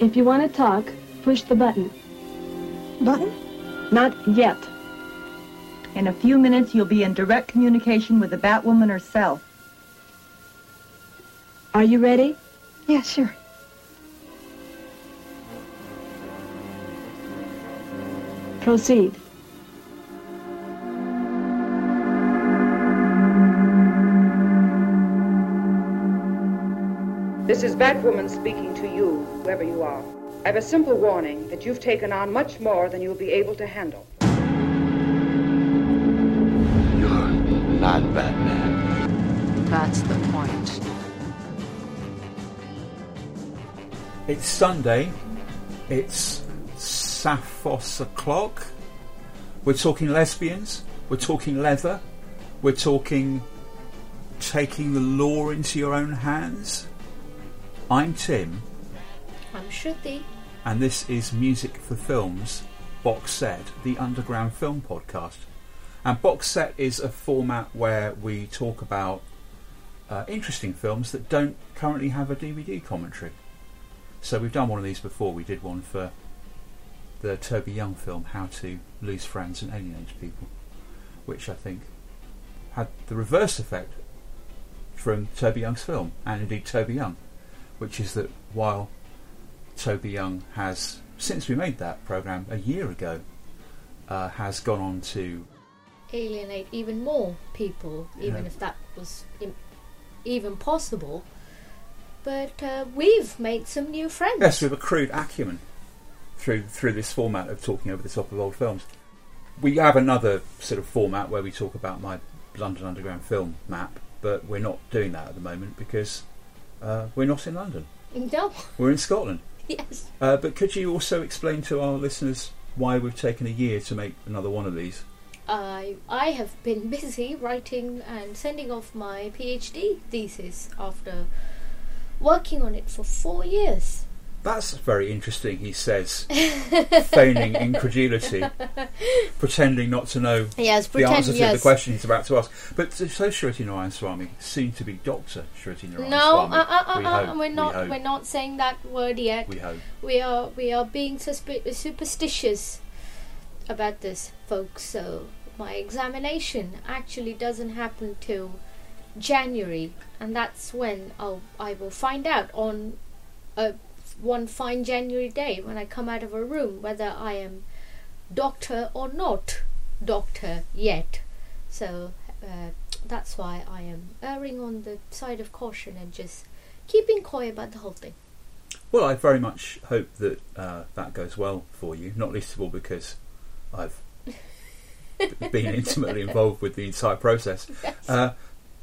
If you want to talk, push the button. Button? Not yet. In a few minutes, you'll be in direct communication with the Batwoman herself. Are you ready? Yeah, sure. Proceed. This is Batwoman speaking to you, whoever you are. I have a simple warning that you've taken on much more than you'll be able to handle. You're not Batman. That's the point. It's Sunday. It's Sappho's o'clock. We're talking lesbians. We're talking leather. We're talking taking the law into your own hands. I'm Tim, I'm Shruti. and this is Music for Films Box Set, the underground film podcast. And Box Set is a format where we talk about uh, interesting films that don't currently have a DVD commentary. So we've done one of these before. We did one for the Toby Young film, How to Lose Friends and Alienate People, which I think had the reverse effect from Toby Young's film, and indeed Toby Young, which is that while Toby Young has, since we made that program a year ago, uh, has gone on to Alienate even more people, even if that was Im- even possible. But uh, we've made some new friends. yes, we've accrued acumen through through this format of talking over the top of old films. We have another sort of format where we talk about my London Underground film map, but we're not doing that at the moment because uh, we're not in London. No, We're in Scotland. yes. Uh, but could you also explain to our listeners why we've taken a year to make another one of these? I I have been busy writing and sending off my PhD thesis after working on it for four years. That's very interesting, he says, feigning incredulity, pretending not to know Yes, the pretend answer to yes. the question he's about to ask. But so Shruti Narayan Swami, soon to be Doctor Shruti Narayan No, uh, Swami. uh, uh, we uh, hope, we're not. hope, We're not saying that word yet. We hope. we are we are being suspi- superstitious about this folks so my examination actually doesn't happen till january and that's when I'll, i will find out on a one fine january day when i come out of a room whether i am doctor or not doctor yet. So uh, that's why i am erring on the side of caution and just keeping coy about the whole thing. Well, I very much hope that uh, that goes well for you, not least of all because I've been intimately involved with the entire process. Uh,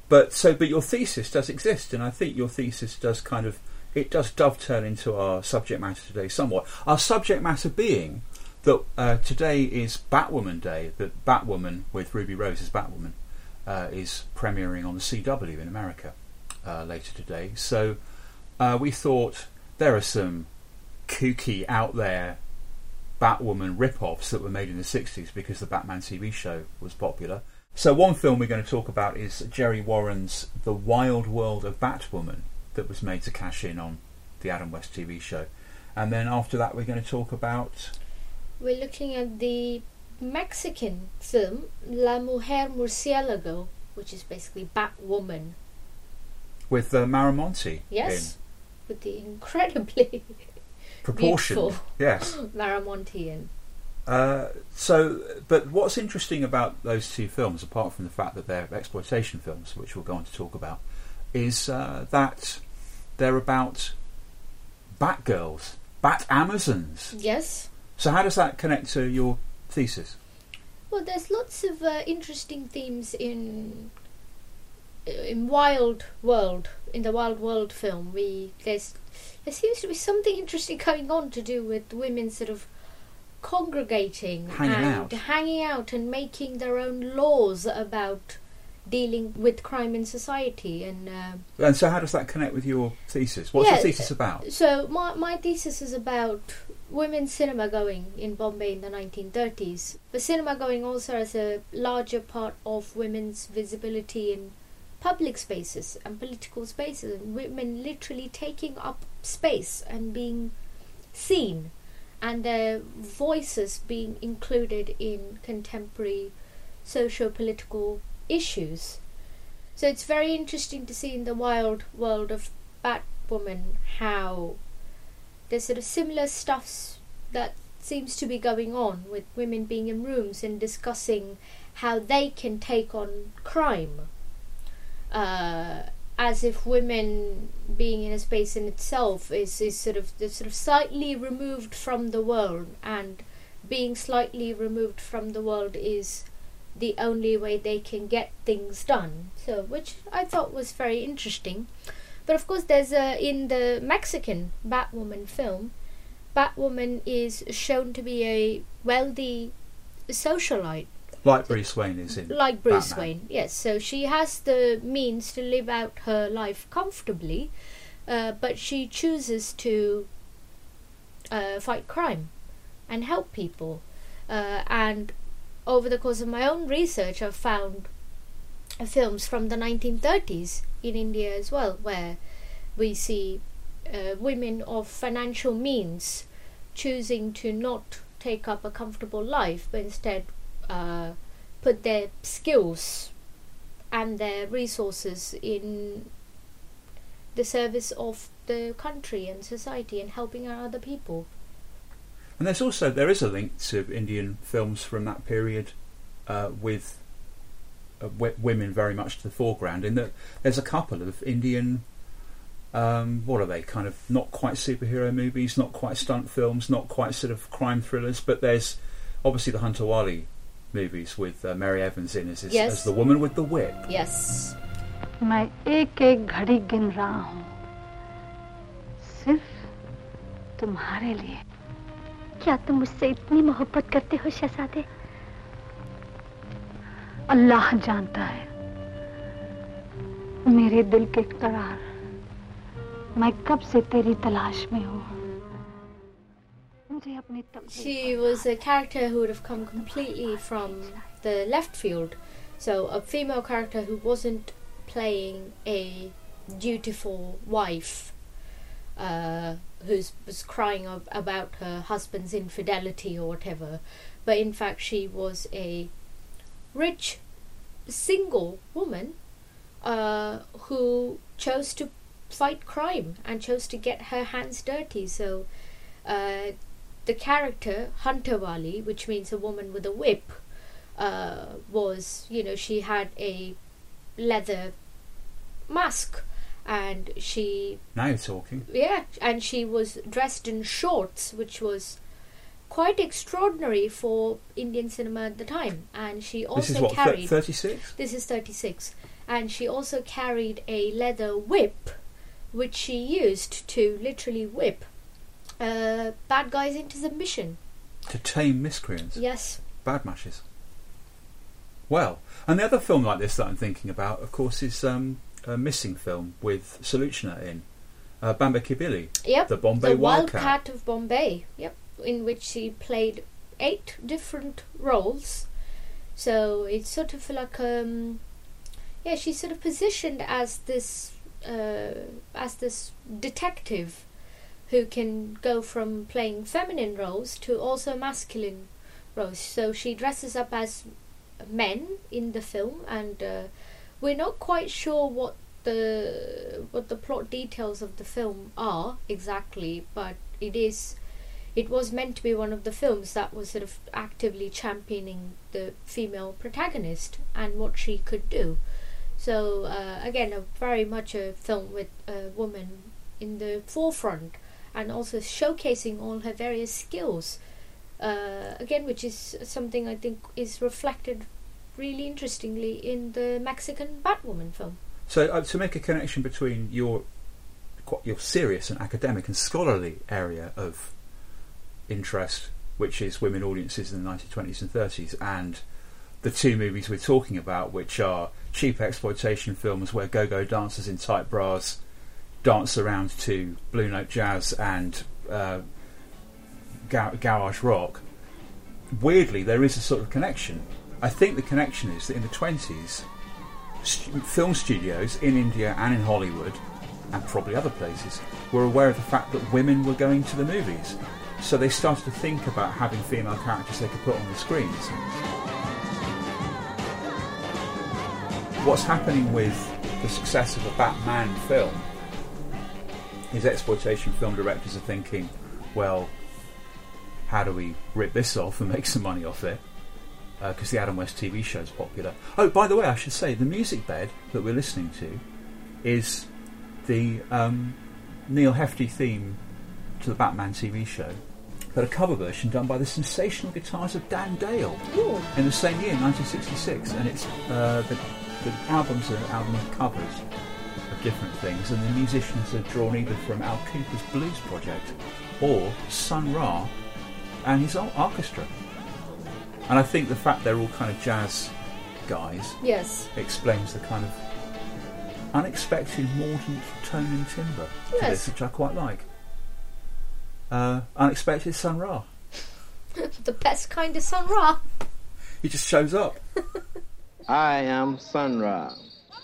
but so, but your thesis does exist, and I think your thesis does kind of it does dovetail into our subject matter today somewhat. Our subject matter being that uh, today is Batwoman Day. That Batwoman with Ruby Rose as Batwoman uh, is premiering on the CW in America uh, later today. So uh, we thought there are some kooky out there Batwoman rip-offs that were made in the 60s because the Batman TV show was popular. So one film we're going to talk about is Jerry Warren's The Wild World of Batwoman that was made to cash in on the Adam West TV show. And then after that we're going to talk about We're looking at the Mexican film La Mujer Murciélago, which is basically Batwoman. with uh, Maura Monti Yes, with the incredibly in proportion. Yes. Maura Monti in. Uh, so, but what's interesting about those two films, apart from the fact that they're exploitation films, which we'll go on to talk about, is uh, that they're about Batgirls, Bat Amazons. Yes. So, how does that connect to your thesis? Well, there's lots of uh, interesting themes in in Wild World, in the Wild World film. We there's there seems to be something interesting going on to do with women sort of congregating Hanging and out. hanging out and making their own laws about dealing with crime in society and. Uh, And so, how does that connect with your thesis? What's Yeah, your thesis about? So my my thesis is about women's cinema going in Bombay in the 1930s. But cinema going also as a larger part of women's visibility in public spaces and political spaces, and women literally taking up space and being seen and their voices being included in contemporary socio-political issues. So it's very interesting to see in the wild world of Batwoman how there's sort of similar stuffs that seems to be going on with women being in rooms and discussing how they can take on crime. Uh, as if women being in a space in itself is, is sort of sort of slightly removed from the world and being slightly removed from the world is the only way they can get things done. So which I thought was very interesting. But of course there's a in the Mexican Batwoman film, Batwoman is shown to be a wealthy socialite Like Bruce Wayne is in. like Bruce Batman. Wayne. Yes, so she has the means to live out her life comfortably, uh, but she chooses to uh, fight crime and help people. Uh, and over the course of my own research, I've found films from the 1930s in India as well, where we see uh, women of financial means choosing to not take up a comfortable life, but instead uh, put their skills and their resources in the service of the country and society and helping out other people. And there's also there is a link to Indian films from that period uh, with uh, w- women very much to the foreground. In that there's a couple of Indian, um, what are they? Kind of not quite superhero movies, not quite stunt films, not quite sort of crime thrillers. But there's obviously the Hunter Wali movies with uh, Mary Evans in as, yes. as the woman with the whip. Yes. मैं एक एक घड़ी गिन रहा हूँ सिर्फ तुम्हारे लिए क्या तुम मुझसे इतनी मोहब्बत करते हो शहजादे अल्लाह जानता है मेरे दिल के करार मैं कब से तेरी तलाश में हूँ मुझे अपनी तकदीर She was a character who would have come completely from the left field. So, a female character who wasn't playing a dutiful wife uh, who was crying ab- about her husband's infidelity or whatever, but in fact, she was a rich single woman uh, who chose to fight crime and chose to get her hands dirty. So, uh, the character Hunter Wali, which means a woman with a whip, uh, was you know she had a leather mask and she Now you're talking. yeah and she was dressed in shorts which was quite extraordinary for Indian cinema at the time and she also this is what carried thirty six. this is 36 and she also carried a leather whip which she used to literally whip uh, bad guys into submission To tame miscreants. yes Badmashes. Well, and the other film like this that I'm thinking about, of course, is um, a missing film with Sulochana in uh, Bambai Ki Billi. Yep. The Bombay the Wildcat. Wildcat of Bombay. Yep. In which she played eight different roles. So it's sort of like um yeah, she's sort of positioned as this uh, as this detective who can go from playing feminine roles to also masculine roles. So she dresses up as men in the film and uh, we're not quite sure what the what the plot details of the film are exactly, but it is it was meant to be one of the films that was sort of actively championing the female protagonist and what she could do. So uh, again, a very much a film with a woman in the forefront and also showcasing all her various skills. Uh, again, which is something I think is reflected really interestingly in the Mexican Batwoman film. So uh, to make a connection between your your serious and academic and scholarly area of interest, which is women audiences in the 1920s and 30s, and the two movies we're talking about, which are cheap exploitation films where go-go dancers in tight bras dance around to blue note jazz and uh, gar- garage rock. Weirdly, there is a sort of connection. I think the connection is that in the 20s, st- film studios in India and in Hollywood and probably other places, were aware of the fact that women were going to the movies. So they started to think about having female characters they could put on the screens. What's happening with the success of a Batman film is exploitation film directors are thinking, well, how do we rip this off and make some money off it? Because the Adam West TV show is popular. Oh, by the way, I should say the music bed that we're listening to is the um, Neal Hefti theme to the Batman TV show, but a cover version done by the sensational guitars of Dan Dale in the same year, 1966, and it's uh, the, the album's an album of covers of different things, and the musicians are drawn either from Al Kooper's Blues Project or Sun Ra and his or- orchestra. And I think the fact they're all kind of jazz guys Yes. explains the kind of unexpected mordant tone and timbre to Yes. this, which I quite like. Uh, unexpected Sun Ra. the best kind of Sun Ra. He just shows up. I am Sun Ra,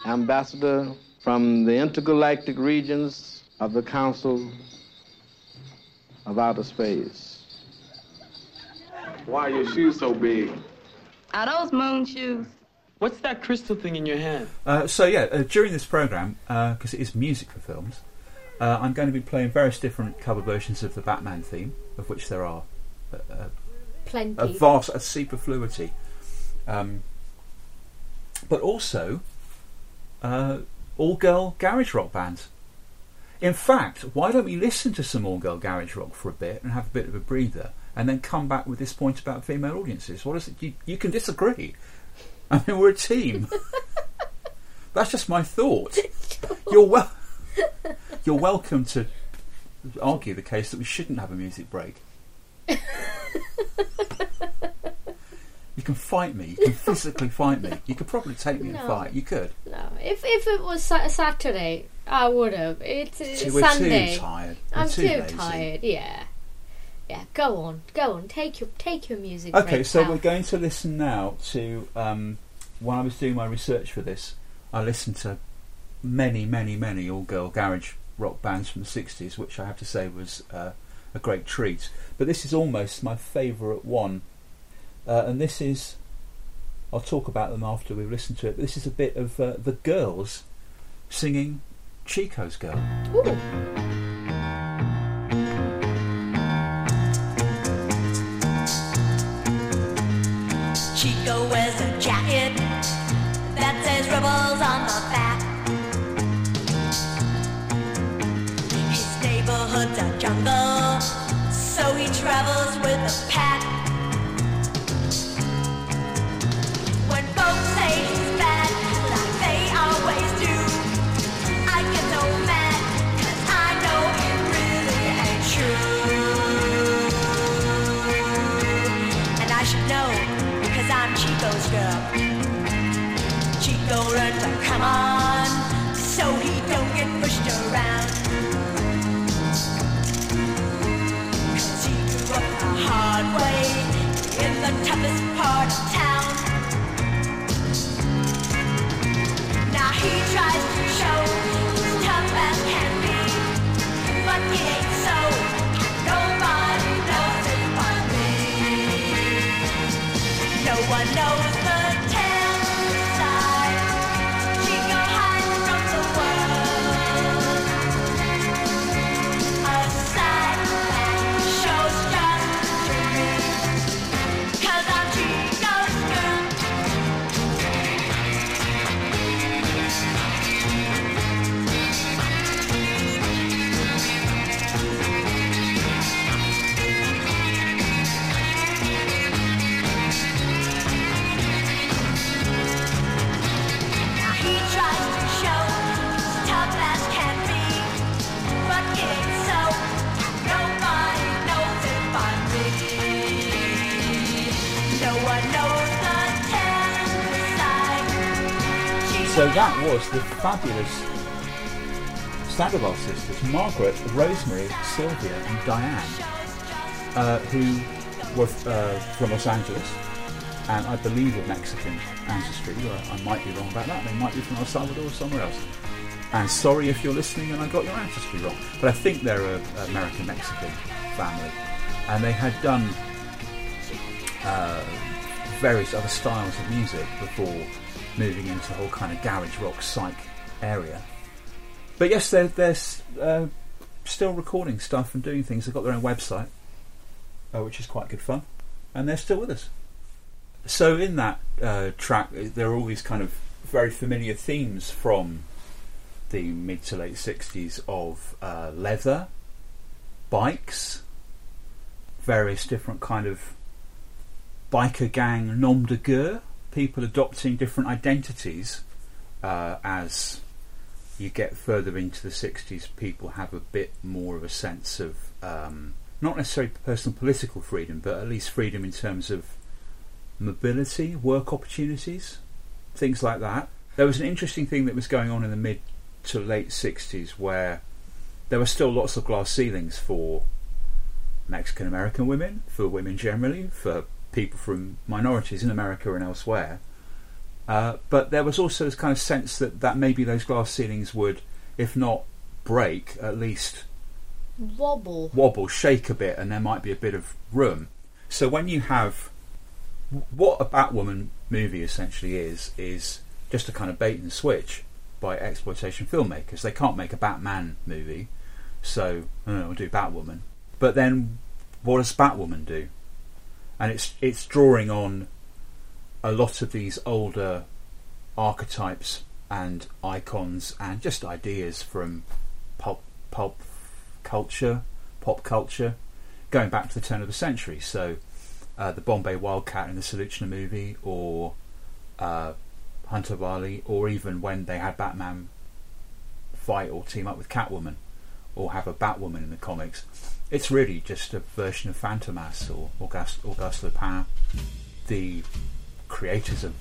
ambassador from the intergalactic regions of the Council of Outer Space. Why are your shoes so big? Are those moon shoes? What's that crystal thing in your hand? Uh, so yeah, uh, during this program, because it is music for films, uh, I'm going to be playing various different cover versions of the Batman theme, of which there are a, a, Plenty. a vast, a superfluity. Um, but also, uh, all-girl garage rock bands. In fact, why don't we listen to some all-girl garage rock for a bit and have a bit of a breather, and then come back with this point about female audiences? What is it? You, you can disagree. I mean, we're a team. That's just my thought. You're well. You're welcome to argue the case that we shouldn't have a music break. you can fight me. You can physically fight me. You could probably take me in a fight. You could. No, if if it was sa- Saturday, I would have. It's, it's See, we're Sunday. too tired. We're I'm too too, tired. Yeah, yeah. Go on, go on. Take your take your music. Okay, so pal. we're going to listen now to. Um, when I was doing my research for this, I listened to many, many, many all-girl garage rock bands from the '60s, which I have to say was uh, a great treat. But this is almost my favourite one, uh, and this is. I'll talk about them after we've listened to it. But this is a bit of uh, the girls singing Chico's Girl. Chico So that was the fabulous Sandoval sisters, Margaret, Rosemary, Sylvia, and Diane, uh, who were uh, from Los Angeles and I believe of Mexican ancestry. Well, I might be wrong about that. They might be from El Salvador or somewhere else. And sorry if you're listening and I got your ancestry wrong. But I think they're a American Mexican family. And they had done uh, various other styles of music before moving into the whole kind of garage rock psych area. But yes, they're, they're uh, still recording stuff and doing things. They've got their own website, uh, which is quite good fun. And they're still with us. So in that uh, track, uh, there are all these kind of very familiar themes from the mid to late 60s of uh, leather, bikes, various different kind of biker gang nom de guerre, people adopting different identities uh, as you get further into the 60s, people have a bit more of a sense of um, not necessarily personal political freedom, but at least freedom in terms of mobility, work opportunities, things like that. There was an interesting thing that was going on in the mid to late 60s where there were still lots of glass ceilings for Mexican American women, for women generally, for people from minorities in America and elsewhere. Uh, but there was also this kind of sense that, that maybe those glass ceilings would, if not break, at least Wobble. wobble, shake a bit, and there might be a bit of room. So when you have what a Batwoman movie essentially is, is just a kind of bait and switch by exploitation filmmakers. They can't make a Batman movie, so I don't know, we'll do Batwoman. But then, what does Batwoman do? And it's it's drawing on a lot of these older archetypes and icons and just ideas from pulp pulp culture, pop culture, going back to the turn of the century. So, uh, the Bombay Wildcat in the Sulochana movie, or uh, Hunter Wali, or even when they had Batman fight or team up with Catwoman, or have a Batwoman in the comics. It's really just a version of Fantômas or Auguste, Auguste Lupin. The creators of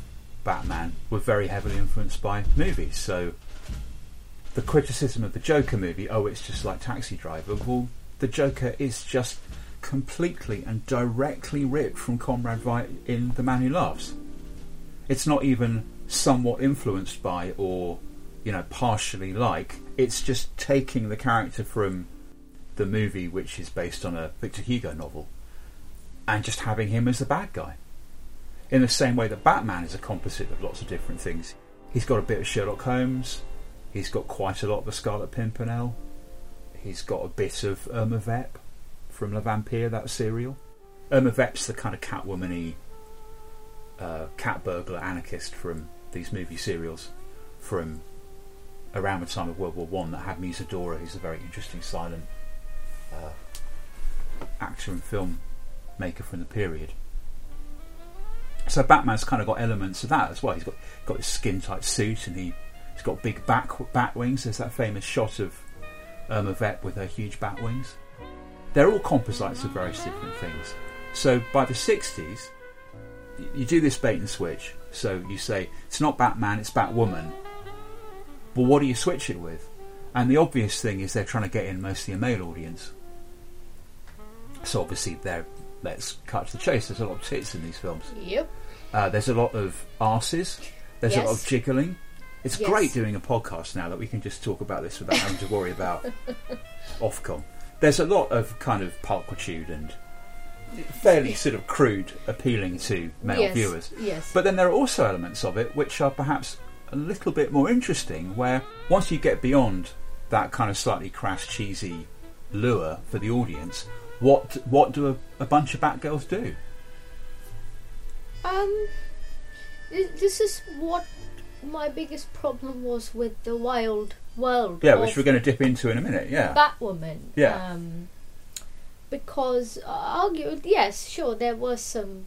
Batman were very heavily influenced by movies, so the criticism of the Joker movie, oh, it's just like Taxi Driver. Well, the Joker is just completely and directly ripped from Conrad Veidt in The Man Who Laughs. It's not even somewhat influenced by or, you know, partially like. It's just taking the character from the movie, which is based on a Victor Hugo novel, and just having him as the bad guy. In the same way that Batman is a composite of lots of different things. He's got a bit of Sherlock Holmes, He's got quite a lot of the Scarlet Pimpernel. He's got a bit of Irma Vep from La Vampire, that serial. Irma Vep's the kind of Catwoman-y uh, cat burglar anarchist from these movie serials from around the time of World War One that had Musidora, who's a very interesting silent uh, actor and film maker from the period. So Batman's kind of got elements of that as well. He's got got his skin tight suit and he He's got big back bat wings. There's that famous shot of Irma Vep with her huge bat wings. They're all composites of various different things. So by the 60s, you do this bait and switch. So you say it's not Batman, it's Batwoman. Well, what do you switch it with? And the obvious thing is they're trying to get in mostly a male audience. So obviously, they're let's cut to the chase. There's a lot of tits in these films. Yep. Uh, there's a lot of arses. There's a lot of jiggling. It's Yes. great doing a podcast now that we can just talk about this without having to worry about Ofcom. There's a lot of kind of pulchritude and fairly sort of crude appealing to male Yes, viewers. yes. But then there are also elements of it which are perhaps a little bit more interesting where once you get beyond that kind of slightly crass, cheesy lure for the audience, what what do a, a bunch of Batgirls do? Um, this is what my biggest problem was with the wild world. Yeah, which we're going to dip into in a minute. Yeah. Batwoman. Yeah. Um, because uh, argue, yes, sure, there was some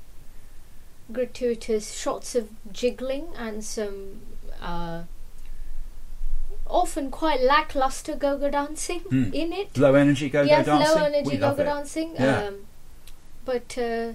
gratuitous shots of jiggling and some uh, often quite lackluster go-go dancing Hmm. in it. Low energy go-go yes, dancing? low energy We go-go dancing. Yeah. Um, but uh,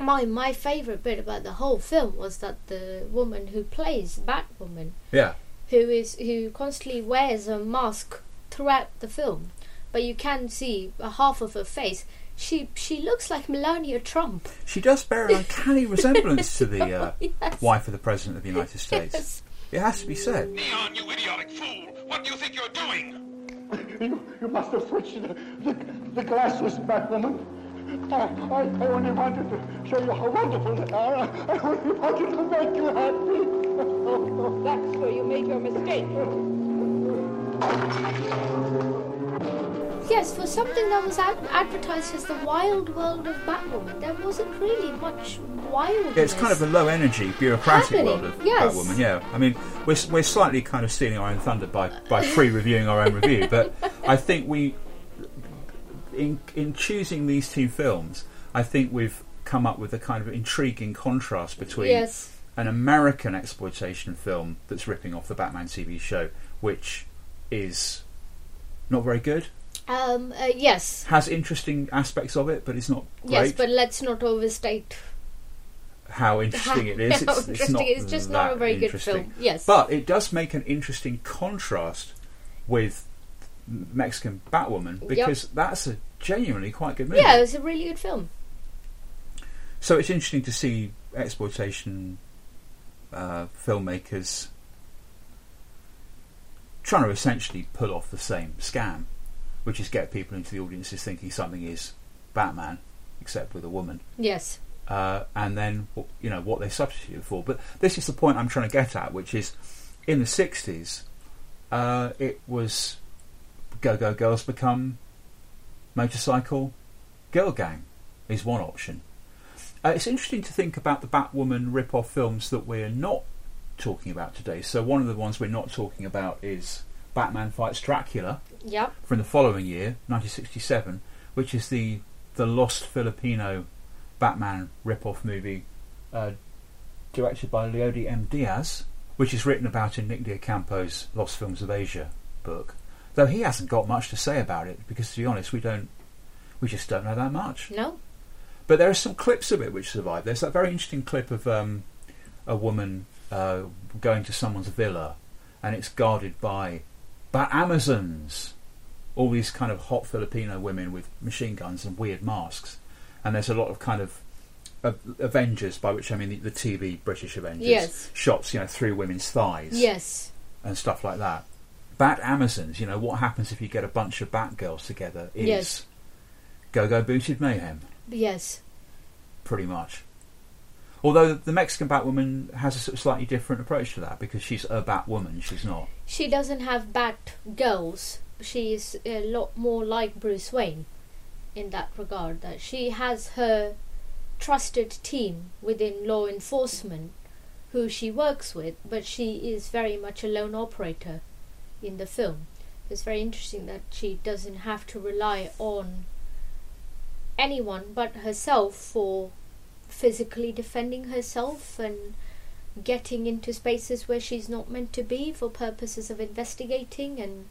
my my favourite bit about the whole film was that the woman who plays Batwoman Yeah. who is who constantly wears a mask throughout the film, but you can see a half of her face. She she looks like Melania Trump. She does bear an uncanny resemblance to the uh, Yes. wife of the President of the United States. Yes. It has to be said. Neon, you idiotic fool! What do you think you're doing? You, you must have switched the, the, the glasses, Batwoman. I, I, I only wanted to show you how wonderful they are. I, I only wanted to make you happy. Oh, that's where you made your mistake. Yes, for something that was ad- advertised as the wild world of Batwoman, there wasn't really much wild. Yeah, it's kind of a low energy, bureaucratic Happening, world of yes. Batwoman. Yeah, I mean, we're, we're slightly kind of stealing our own thunder by, by pre reviewing our own review, but I think we, in, in choosing these two films, I think we've come up with a kind of intriguing contrast between Yes. an American exploitation film that's ripping off the Batman TV show, which is not very good, Um, uh, yes. has interesting aspects of it, but it's not great. Yes, but let's not overstate. how interesting it is. It's, it's interesting not it is, just not a very good film. Yes. but it does make an interesting contrast with Mexican Batwoman because that's a genuinely quite good movie. Yeah, it was a really good film. So it's interesting to see exploitation uh, filmmakers trying to essentially pull off the same scam, which is get people into the audiences thinking something is Batman, except with a woman. Yes. uh, and then you know what they substitute for. But this is the point I'm trying to get at, which is in the '60s, uh, it was Go Go Girls become motorcycle girl gang is one option. Uh, it's interesting to think about the Batwoman rip-off films that we're not talking about today. So one of the ones we're not talking about is Batman Fights Dracula Yep. from the following year, 1967, which is the the lost Filipino Batman rip-off movie uh, directed by Leody M. Diaz, which is written about in Nick Deocampo's Lost Films of Asia book. Though he hasn't got much to say about it, because to be honest, we don't, we just don't know that much. No. But there are some clips of it which survive. There's that very interesting clip of um, a woman uh, going to someone's villa, and it's guarded by bat Amazons, all these kind of hot Filipino women with machine guns and weird masks. And there's a lot of kind of uh, Avengers, by which I mean the, the TV British Avengers, Yes. shots, you know, through women's thighs Yes. and stuff like that. Bat Amazons, you know, what happens if you get a bunch of Bat girls together is Yes. go go booted mayhem Yes. pretty much. Although the Mexican Batwoman has a sort of slightly different approach to that because she's a Batwoman, she's not. She doesn't have bat girls. She is a lot more like Bruce Wayne in that regard. That she has her trusted team within law enforcement who she works with, but she is very much a lone operator in the film. It's very interesting that she doesn't have to rely on anyone but herself for physically defending herself and getting into spaces where she's not meant to be for purposes of investigating and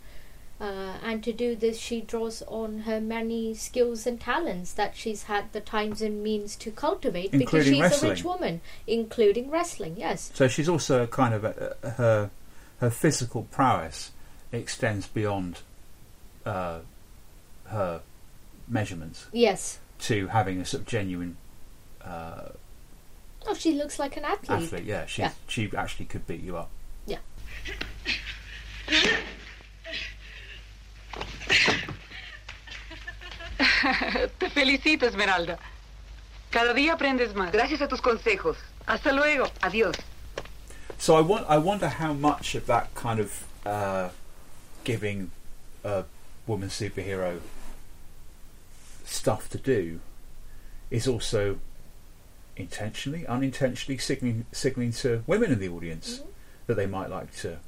uh, and to do this she draws on her many skills and talents that she's had the times and means to cultivate because Including she's a rich woman including wrestling yes. So she's also kind of a, a- her her physical prowess extends beyond uh, her measurements yes. to having a sort of genuine uh, oh she looks like an athlete, athlete. Yeah, she Yeah. she actually could beat you up. yeah Te felicito, Esmeralda. Cada día aprendes más. Gracias a tus consejos. Hasta luego. Adiós. So I want I wonder how much of that kind of uh, giving a woman superhero stuff to do is also intentionally, unintentionally signaling signaling to women in the audience mm-hmm. that they might like to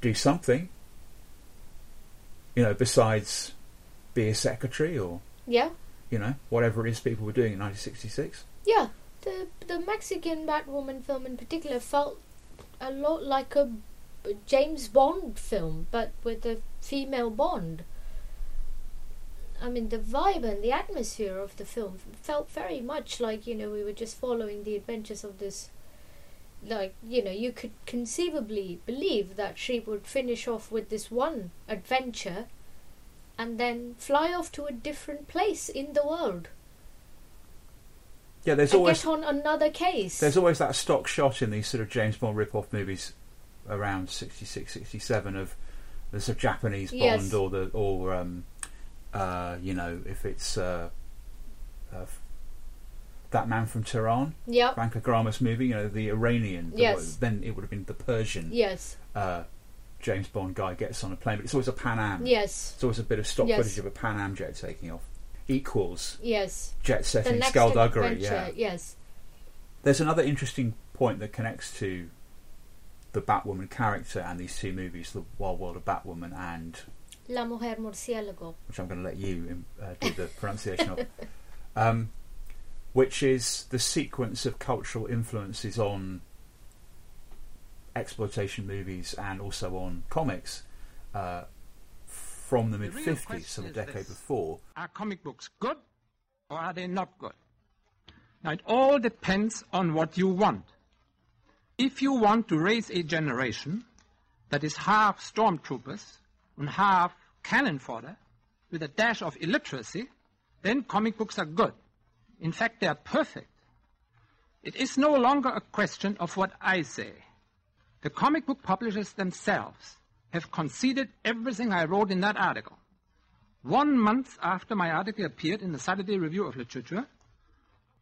do something. You know, besides be a secretary or yeah you know whatever it is people were doing in 1966. Yeah, the the Mexican Batwoman film in particular felt a lot like a James Bond film, but with a female Bond. I mean, the vibe and the atmosphere of the film felt very much like you know we were just following the adventures of this. Like you know, you could conceivably believe that she would finish off with this one adventure, and then fly off to a different place in the world Yeah, there's always get on another case. there's always that stock shot in these sort of James Bond rip-off movies around 66, 67 of the sort of Japanese Bond Yes. or the or um, uh, you know if it's uh, uh, that man from Tehran, Yep. Frank Agramus movie, you know the Iranian. the- Yes. then it would have been the Persian. Yes. Uh, James Bond guy gets on a plane, but it's always a Pan Am. Yes. It's always a bit of stock Yes. footage of a Pan Am jet taking off. Equals Yes. jet setting skullduggery. Yeah. Yes. There's another interesting point that connects to the Batwoman character and these two movies, The Wild World of Batwoman and La Mujer Murciélago. which I'm going to let you uh, do the pronunciation of, um, which is the sequence of cultural influences on exploitation movies and also on comics uh, from the The mid real 50s, so the decade this. before. Are comic books good or are they not good? Now, it all depends on what you want. If you want to raise a generation that is half stormtroopers and half cannon fodder with a dash of illiteracy, then comic books are good. In fact, they are perfect. It is no longer a question of what I say. The comic book publishers themselves have conceded everything I wrote in that article. One month after my article appeared in the Saturday Review of Literature,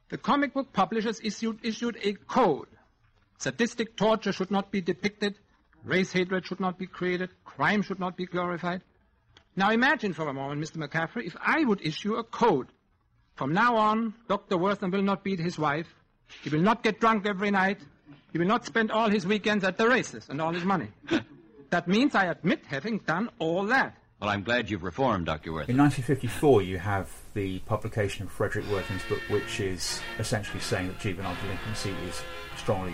the comic book publishers issued, issued a code. Sadistic torture should not be depicted, race hatred should not be created, crime should not be glorified. Now imagine for a moment, Mr. McCaffrey, if I would issue a code. From now on, Dr. Wertham will not beat his wife, he will not get drunk every night, he will not spend all his weekends at the races and all his money. that means I admit having done all that. Well, I'm glad you've reformed, Dr. Worth. In 1954, you have the publication of Fredric Wertham's book, which is essentially saying that juvenile delinquency is strongly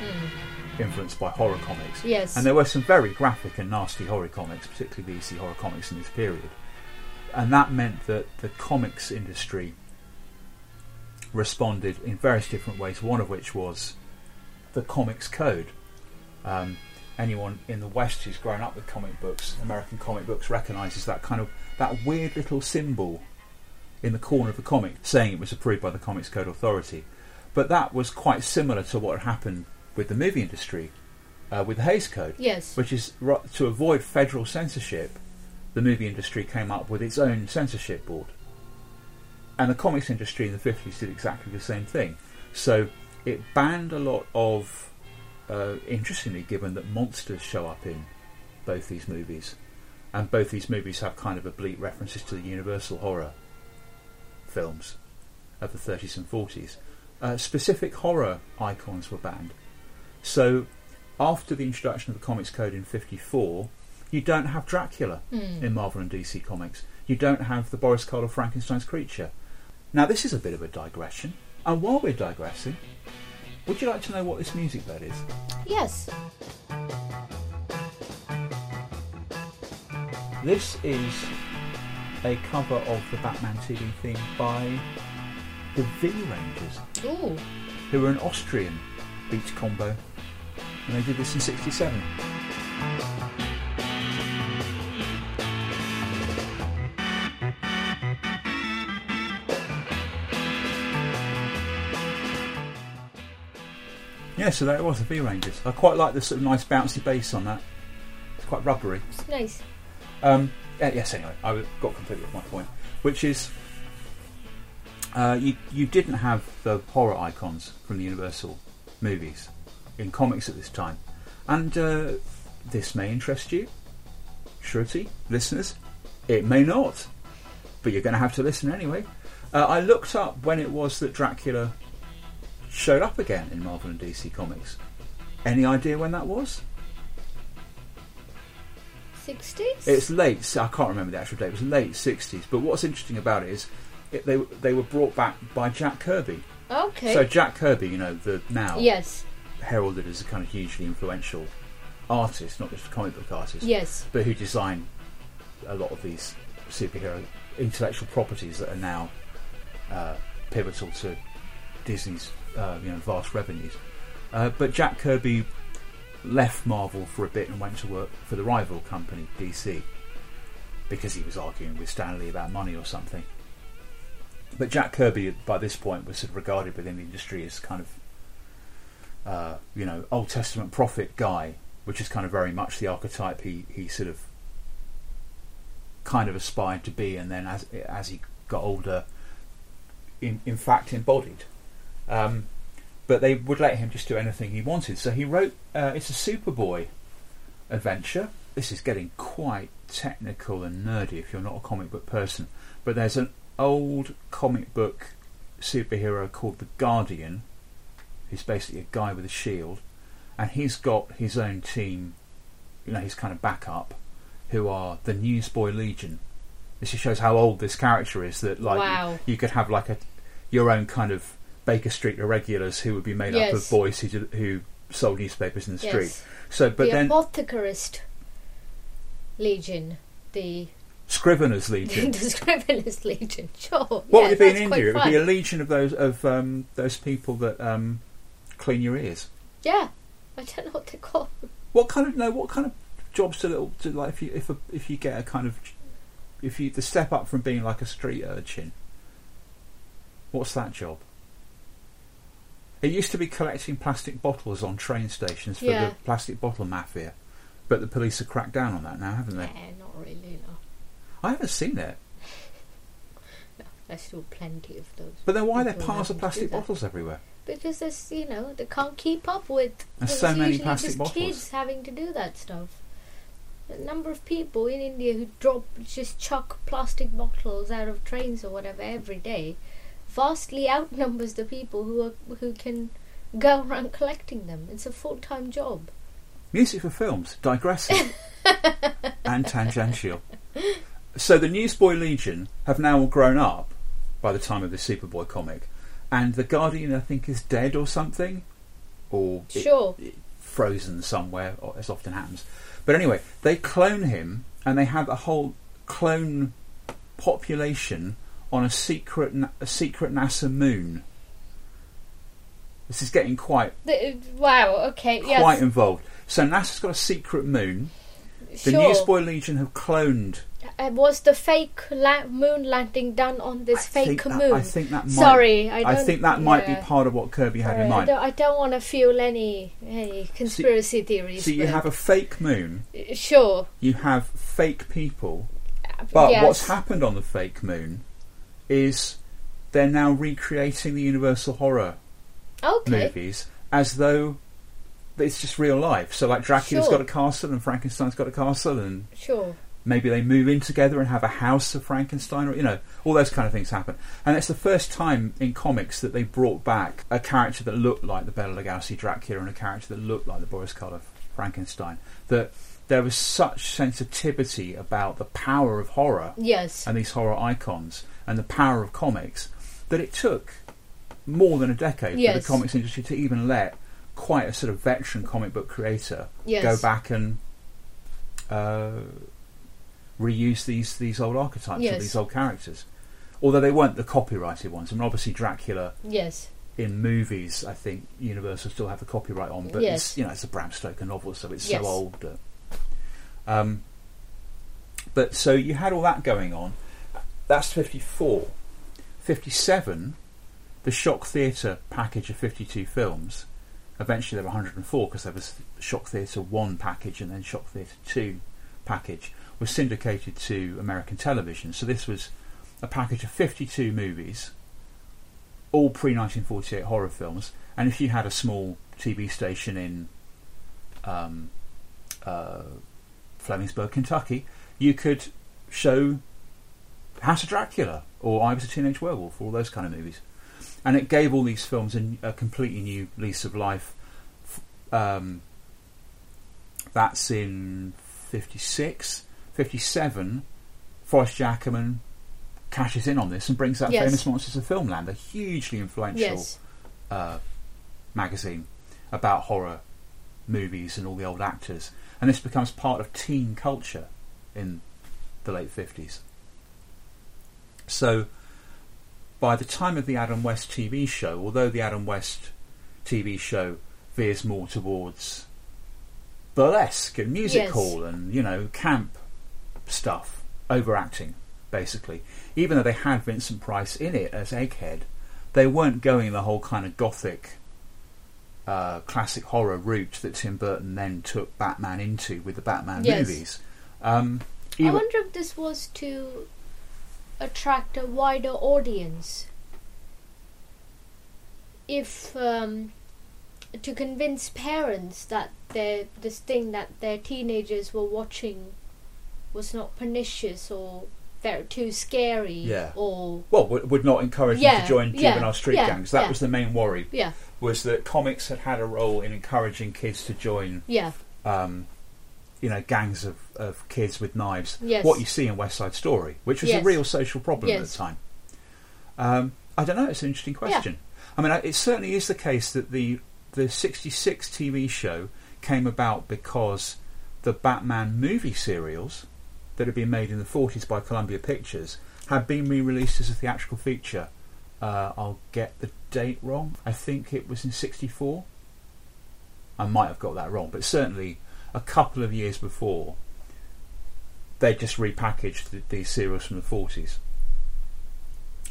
hmm. Influenced by horror comics. Yes. And there were some very graphic and nasty horror comics, particularly the EC horror comics in this period. And that meant that the comics industry responded in various different ways, one of which was the comics code. Um, anyone in the West who's grown up with comic books, American comic books, recognises that kind of that weird little symbol in the corner of the comic saying it was approved by the Comics Code Authority. But that was quite similar to what had happened with the movie industry uh, with the Hays Code. Yes. Which is to avoid federal censorship, the movie industry came up with its own censorship board. And the comics industry in the 50s did exactly the same thing. So it banned a lot of, uh, interestingly, given that monsters show up in both these movies, and both these movies have kind of oblique references to the Universal horror films of the 30s and 40s. Uh, specific horror icons were banned. So after the introduction of the Comics Code in 54, you don't have Dracula Hmm. in Marvel and DC comics. You don't have the Boris Karloff Frankenstein's creature. Now, this is a bit of a digression. And while we're digressing, would you like to know what this music bed is? Yes. This is a cover of the Batman TV theme by the V Rangers, Ooh. who are an Austrian beat combo, and they did this in '67. Yeah, so there it was, the V Rangers. I quite like the sort of nice bouncy bass on that. It's quite rubbery. It's nice. Um, yeah, yes, anyway, I got completely off my point, which is uh, you you didn't have the horror icons from the Universal movies in comics at this time, and uh, this may interest you, Shruti listeners. It may not, but you're going to have to listen anyway. Uh, I looked up when it was that Dracula showed up again in Marvel and DC comics. Any idea when that was? 60s? It's late. I can't remember the actual date. It was late sixties. But what's interesting about it is it, they they were brought back by Jack Kirby. Okay. So Jack Kirby, you know, the now Yes. Heralded as a kind of hugely influential artist, not just a comic book artist. Yes. But who designed a lot of these superhero intellectual properties that are now uh, pivotal to Disney's uh, you know vast revenues. Uh, but Jack Kirby left Marvel for a bit and went to work for the rival company DC because he was arguing with Stan Lee about money or something. But Jack Kirby, by this point, was sort of regarded within the industry as kind of, uh, you know, Old Testament prophet guy, which is kind of very much the archetype he, he sort of kind of aspired to be, and then as as he got older, in in fact embodied. Um, but they would let him just do anything he wanted. So he wrote. Uh, it's a Superboy adventure. This is getting quite technical and nerdy if you're not a comic book person. But there's an old comic book superhero called the Guardian, who's basically a guy with a shield, and he's got his own team. You know, his kind of backup, who are the Newsboy Legion. This just shows how old this character is. That like Wow. you could have like a your own kind of Baker Street irregulars who would be made up of boys who who sold newspapers in the street. Yes. So, but the then apothecarist legion, the Scriveners Legion. the scriveners legion. Sure. What yeah, would it be in India? It would be a legion of those of um, those people that um, clean your ears. Yeah, I don't know what they're called. What kind of no? What kind of jobs do little do like if you if a, if you get a kind of if you the step up from being like a street urchin? What's that job? It used to be collecting plastic bottles on train stations for Yeah. the plastic bottle mafia, but the police have cracked down on that now, haven't they? Eh, not really. No. I haven't seen it. There's still plenty of those. But then why are there piles of having to do plastic bottles everywhere? Because there's, you know, they can't keep up with. There's so many plastic just bottles. kids having to do that stuff. The number of people in India who drop, just chuck plastic bottles out of trains or whatever every day, vastly outnumbers the people who are who can go around collecting them. It's a full time job. Music for films, digressing and tangential. So the Newsboy Legion have now all grown up by the time of the Superboy comic, and the Guardian, I think, is dead or something, or it- Sure. it- frozen somewhere, as often happens. But anyway, they clone him, and they have a whole clone population on a secret a secret NASA moon. This is getting quite wow. Okay. Yes. quite involved. So NASA's got a secret moon. The Sure. Newsboy Legion have cloned. Uh, was the fake la- moon landing done on this fake think that- moon? I think that might, Sorry, I don't. think that might yeah. be part of what Kirby had Sorry, in I mind. don't, I don't want to fuel any any conspiracy theories. So you have a fake moon. sure. You have fake people. But yes. what's happened on the fake moon is they're now recreating the Universal horror Okay. movies as though it's just real life. So like Dracula's Sure. got a castle and Frankenstein's got a castle and Sure. Maybe they move in together and have a house of Frankenstein, or you know, all those kind of things happen. And it's the first time in comics that they brought back a character that looked like the Bela Lugosi Dracula and a character that looked like the Boris Karloff Frankenstein. That there was such sensitivity about the power of horror, Yes. and these horror icons, and the power of comics, that it took more than a decade for the comics industry to even let quite a sort of veteran comic book creator Yes. go back and uh, reuse these these old archetypes Yes. of these old characters. Although they weren't the copyrighted ones. I mean, obviously Dracula Yes. in movies, I think Universal still have the copyright on, but Yes. it's you know it's a Bram Stoker novel, so it's Yes. so old. That, um, but so you had all that going on. That's fifty four. Fifty seven, the Shock Theatre package of fifty two films. Eventually, there were 104 because there was Shock Theatre 1 package and then Shock Theatre 2 package was syndicated to American television. So this was a package of 52 movies, all pre 1948 horror films. And if you had a small TV station in um, uh, Flemingsburg, Kentucky, you could show House of Dracula or I Was a Teenage Werewolf, all those kind of movies. And it gave all these films a completely new lease of life. Um, that's in 56. 57, Forrest J Ackerman cashes in on this and brings out Yes. Famous Monsters of Filmland, a hugely influential Yes. uh, magazine about horror movies and all the old actors. And this becomes part of teen culture in the late 50s. So, by the time of the Adam West TV show, although the Adam West TV show veers more towards burlesque and music Yes. hall and, you know, camp stuff, overacting, basically. Even though they had Vincent Price in it as Egghead, they weren't going the whole kind of gothic, uh, classic horror route that Tim Burton then took Batman into with the Batman Yes. movies. Um, I wonder if this was to attract a wider audience. If um, to convince parents that their this thing that their teenagers were watching was not pernicious or very too scary Yeah. or well, would, would not encourage them to join yeah, juvenile street yeah, gangs. That yeah. was the main worry. Yeah. Was that comics had had a role in encouraging kids to join. Yeah. Um, you know, gangs of, of kids with knives. Yes. What you see in West Side Story, which was Yes. a real social problem at the time. Um, I don't know. It's an interesting question. I mean, it certainly is the case that the the '66 TV show came about because the Batman movie serials that had been made in the 40s by Columbia Pictures had been re-released as a theatrical feature. Uh, I'll get the date wrong. I think it was in '64. I might have got that wrong, but certainly a couple of years before, they just repackaged the, these serials from the 40s.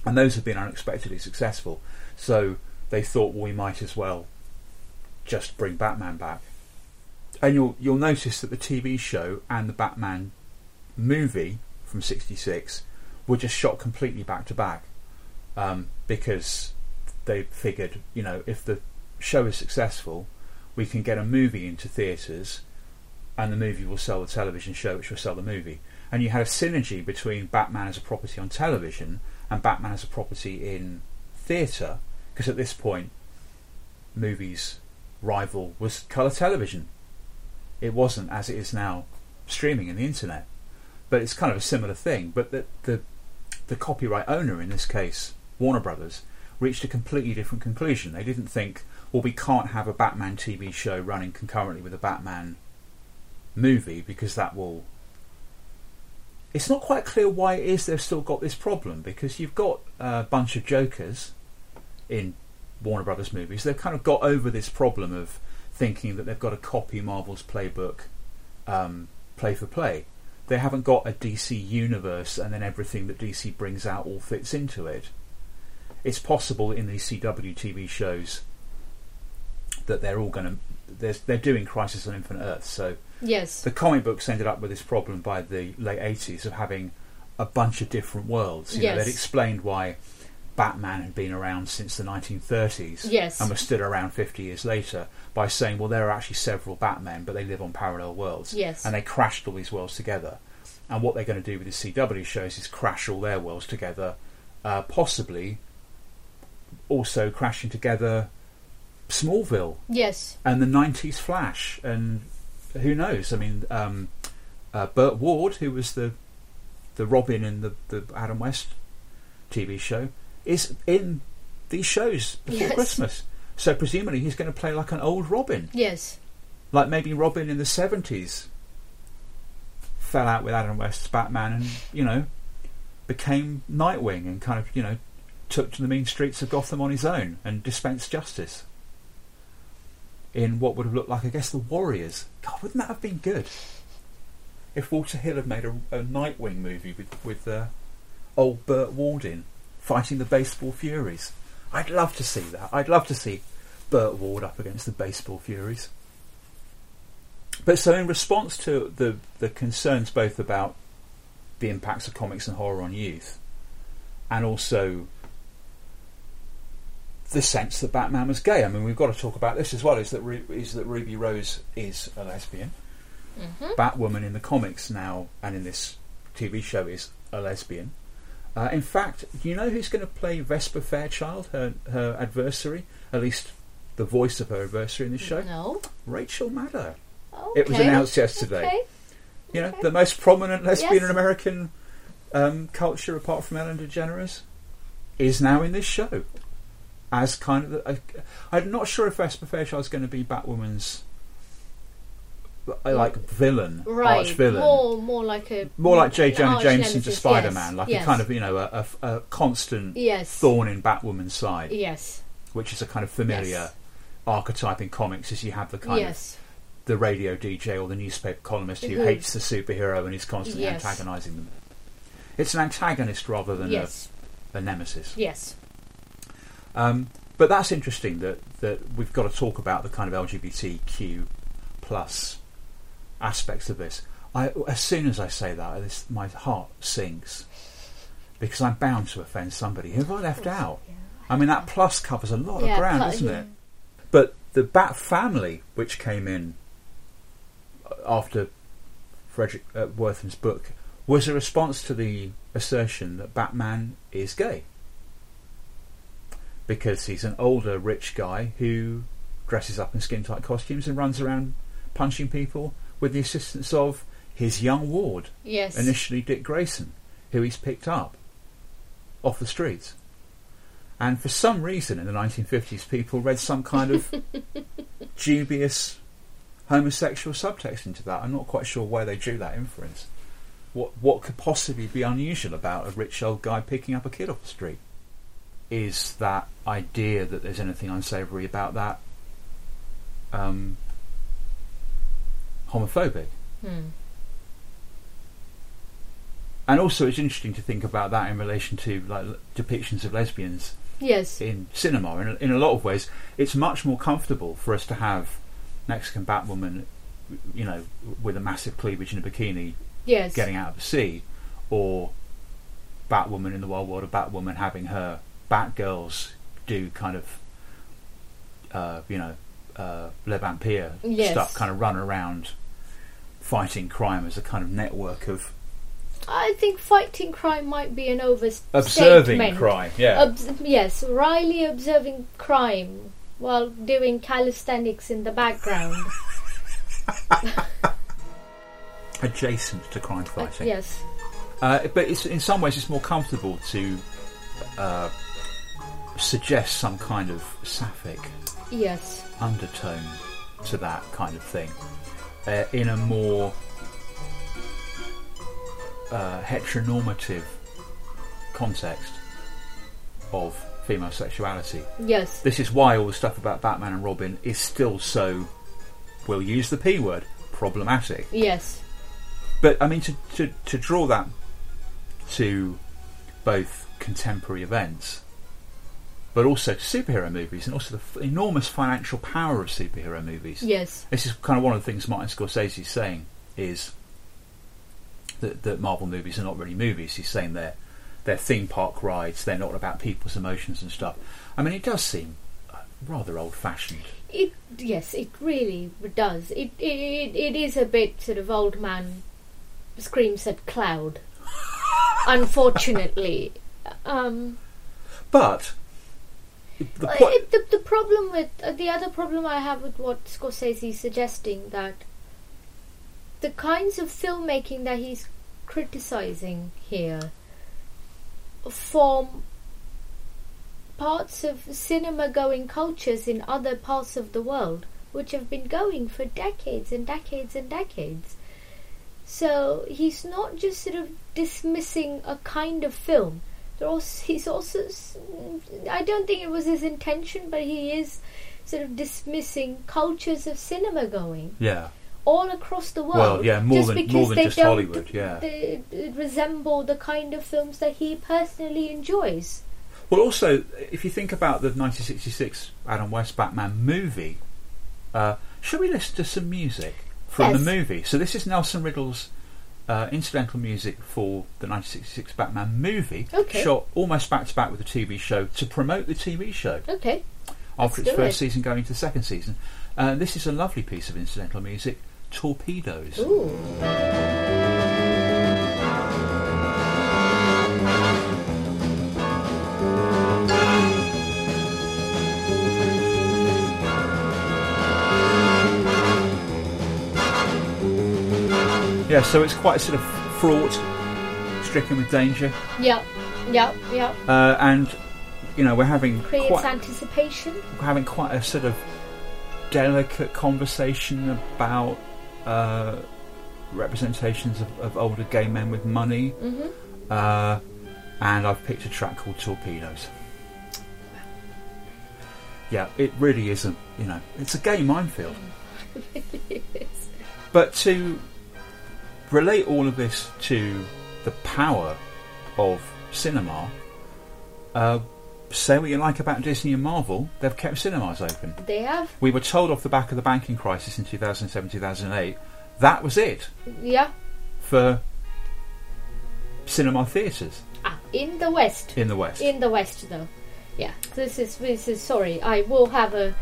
And those have been unexpectedly successful. So they thought, well, we might as well just bring Batman back. And you'll you'll notice that the TV show and the Batman movie from '66 were just shot completely back to back um, because they figured, you know, if the show is successful, we can get a movie into theatres, and the movie will sell the television show, which will sell the movie. And you had a synergy between Batman as a property on television and Batman as a property in theatre, because at this point, movies' rival was colour television. It wasn't as it is now, streaming and the internet. But it's kind of a similar thing. But the the, the copyright owner in this case, Warner Brothers, reached a completely different conclusion. They didn't think, well, we can't have a Batman TV show running concurrently with a Batman movie because that will. It's not quite clear why it is they've still got this problem because you've got a bunch of Jokers in Warner Brothers movies. They've kind of got over this problem of thinking that they've got to copy Marvel's playbook, um, play for play. They haven't got a DC universe and then everything that DC brings out all fits into it. It's possible in these CW TV shows that they're all going to they're, they're doing Crisis on Infinite Earths. So Yes. the comic books ended up with this problem by the late eighties of having a bunch of different worlds. You know, Yes. they'd explained why Batman had been around since the 1930s Yes. and was still around 50 years later by saying, well, there are actually several Batmen, but they live on parallel worlds. Yes. And they crashed all these worlds together. And what they're going to do with the CW shows is crash all their worlds together, uh, possibly also crashing together Smallville Yes. and the 90s Flash, and who knows? I mean, um, uh, Burt Ward, who was the the Robin in the, the Adam West TV show, is in these shows before Yes. Christmas. So presumably he's going to play like an old Robin, Yes. like maybe Robin in the 70s fell out with Adam West's Batman and, you know, became Nightwing and kind of, you know, took to the mean streets of Gotham on his own and dispensed justice in what would have looked like, I guess, the Warriors. God, wouldn't that have been good? If Walter Hill had made a, a Nightwing movie with with uh, old Burt Ward in fighting the Baseball Furies, I'd love to see that. I'd love to see Burt Ward up against the Baseball Furies. But so, in response to the the concerns both about the impacts of comics and horror on youth, and also the sense that Batman was gay. I mean, we've got to talk about this as well. Is that Ru- is that Ruby Rose is a lesbian? Mhm. Batwoman in the comics now and in this TV show is a lesbian. Uh, in fact, do you know who's going to play Vesper Fairchild, her her adversary? At least the voice of her adversary in this show. No. Rachel Maddow. It was announced yesterday. Okay. You know, the most prominent lesbian Yes. in American um, culture, apart from Ellen DeGeneres, is now in this show as kind of. The, I, I'm not sure if Vesper Fairchild is going to be Batwoman's like villain, Right. arch villain, More, more like a more like J. Jonah Jameson to Spider yes, Man, like yes. a kind of you know a, a, a constant Yes. thorn in Batwoman's side, Yes. which is a kind of familiar Yes. archetype in comics. Is you have the kind Yes. of the radio DJ or the newspaper columnist who hates the superhero and is constantly Yes. antagonising them. It's an antagonist rather than Yes. a, a nemesis. Yes. Um, but that's interesting that, that we've got to talk about the kind of LGBTQ plus aspects of this. I, as soon as I say that, this, my heart sinks because I'm bound to offend somebody. Who have I left out? I mean, that plus covers a lot Yeah, of ground, doesn't yeah. it? But the Bat family, which came in after Fredric uh, Wertham's book, was a response to the assertion that Batman is gay. Because he's an older, rich guy who dresses up in skin tight costumes and runs around punching people with the assistance of his young ward, Yes. initially Dick Grayson, who he's picked up off the streets. And for some reason in the 1950s, people read some kind of dubious homosexual subtext into that. I'm not quite sure where they drew that inference. What what could possibly be unusual about a rich old guy picking up a kid off the street? Is that idea that there's anything unsavoury about that um, homophobic? Hmm. And also, it's interesting to think about that in relation to like depictions of lesbians Yes. in cinema. In a, in a lot of ways, it's much more comfortable for us to have Mexican Batwoman, you know, with a massive cleavage in a bikini, Yes. getting out of the sea, or Batwoman in the Wild World of Batwoman having her Batgirls do kind of, uh, you know, uh, Les Vampires Yes. stuff, kind of run around fighting crime as a kind of network of I think fighting crime might be an overstatement. Observing crime, yeah. Obs- yes, Riley observing crime while doing calisthenics in the background. adjacent to crime fighting. yes. Uh, but it's, in some ways, it's more comfortable to uh, suggest some kind of sapphic Yes. undertone to that kind of thing uh, in a more uh, heteronormative context of female sexuality. Yes. This is why all the stuff about Batman and Robin is still so, we'll use the P word, problematic. Yes. But I mean, to, to, to draw that to both contemporary events, but also superhero movies, and also the f- enormous financial power of superhero movies. Yes. This is kind of one of the things Martin Scorsese is saying is that, that Marvel movies are not really movies. He's saying they're they're theme park rides. They're not about people's emotions and stuff. I mean, it does seem uh, rather old-fashioned. It yes, it really does. It it it is a bit sort of old man screams at cloud. Unfortunately, um, But the po- it, the, the problem with uh, the other problem I have with what Scorsese is suggesting that the kinds of filmmaking that he's criticizing here form parts of cinema going cultures in other parts of the world which have been going for decades and decades and decades. So he's not just sort of dismissing a kind of film. Also, he's also, I don't think it was his intention, but he is sort of dismissing cultures of cinema going yeah. all across the world. Well, yeah, more just than- because more than they just don't Hollywood, yeah. they- they resemble the kind of films that he personally enjoys. Well, also, if you think about the 1966 Adam West Batman movie, uh, should we listen to some music from Yes. the movie? So this is Nelson Riddle's uh, incidental music for the 1966 Batman movie, Okay. shot almost back to back with the TV show to promote the TV show Okay. after Let's its first it. season going into the second season. Uh, this is a lovely piece of incidental music, Torpedoes. Ooh. Yeah, so it's quite sort of fraught, stricken with danger, Yeah. Yeah. Yeah. uh, and you know we're having Creates quite anticipation. we're having quite a sort of delicate conversation about uh, representations of, of older gay men with money, Mhm. uh, and I've picked a track called Torpedoes. Yeah, it really isn't. You know it's a gay minefield. But to relate all of this to the power of cinema, uh, say what you like about Disney and Marvel, they've kept cinemas open. They have. We were told off the back of the banking crisis in 2007 2008 that was it Yeah. for cinema theatres Ah, in the West. in the West. In the West, though. Yeah. This is this is sorry. I will have a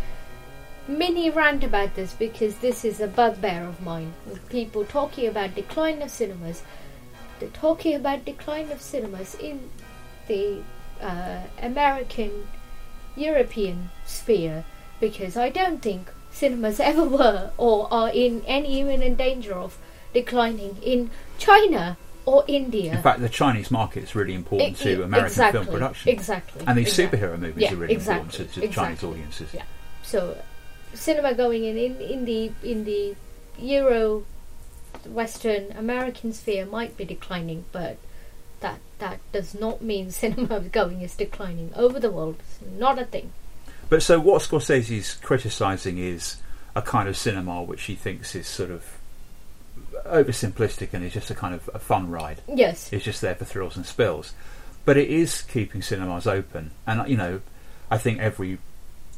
mini rant about this because this is a bugbear of mine. With people talking about decline of cinemas. They're talking about decline of cinemas in the uh, American, European sphere because I don't think cinemas ever were or are in any imminent danger of declining in China or India. In fact, the Chinese market is really important I- to American film production. exactly, And these exactly. superhero movies Yeah, are really exactly, important to, to Chinese audiences. Yeah. So, cinema going in, in in the in the Euro, Western American sphere might be declining, but that that does not mean cinema going is declining over the world. It's not a thing. But so what Scorsese's criticising is a kind of cinema which he thinks is sort of oversimplistic and is just a kind of a fun ride. Yes. It's just there for thrills and spills. But it is keeping cinemas open. And, you know, I think every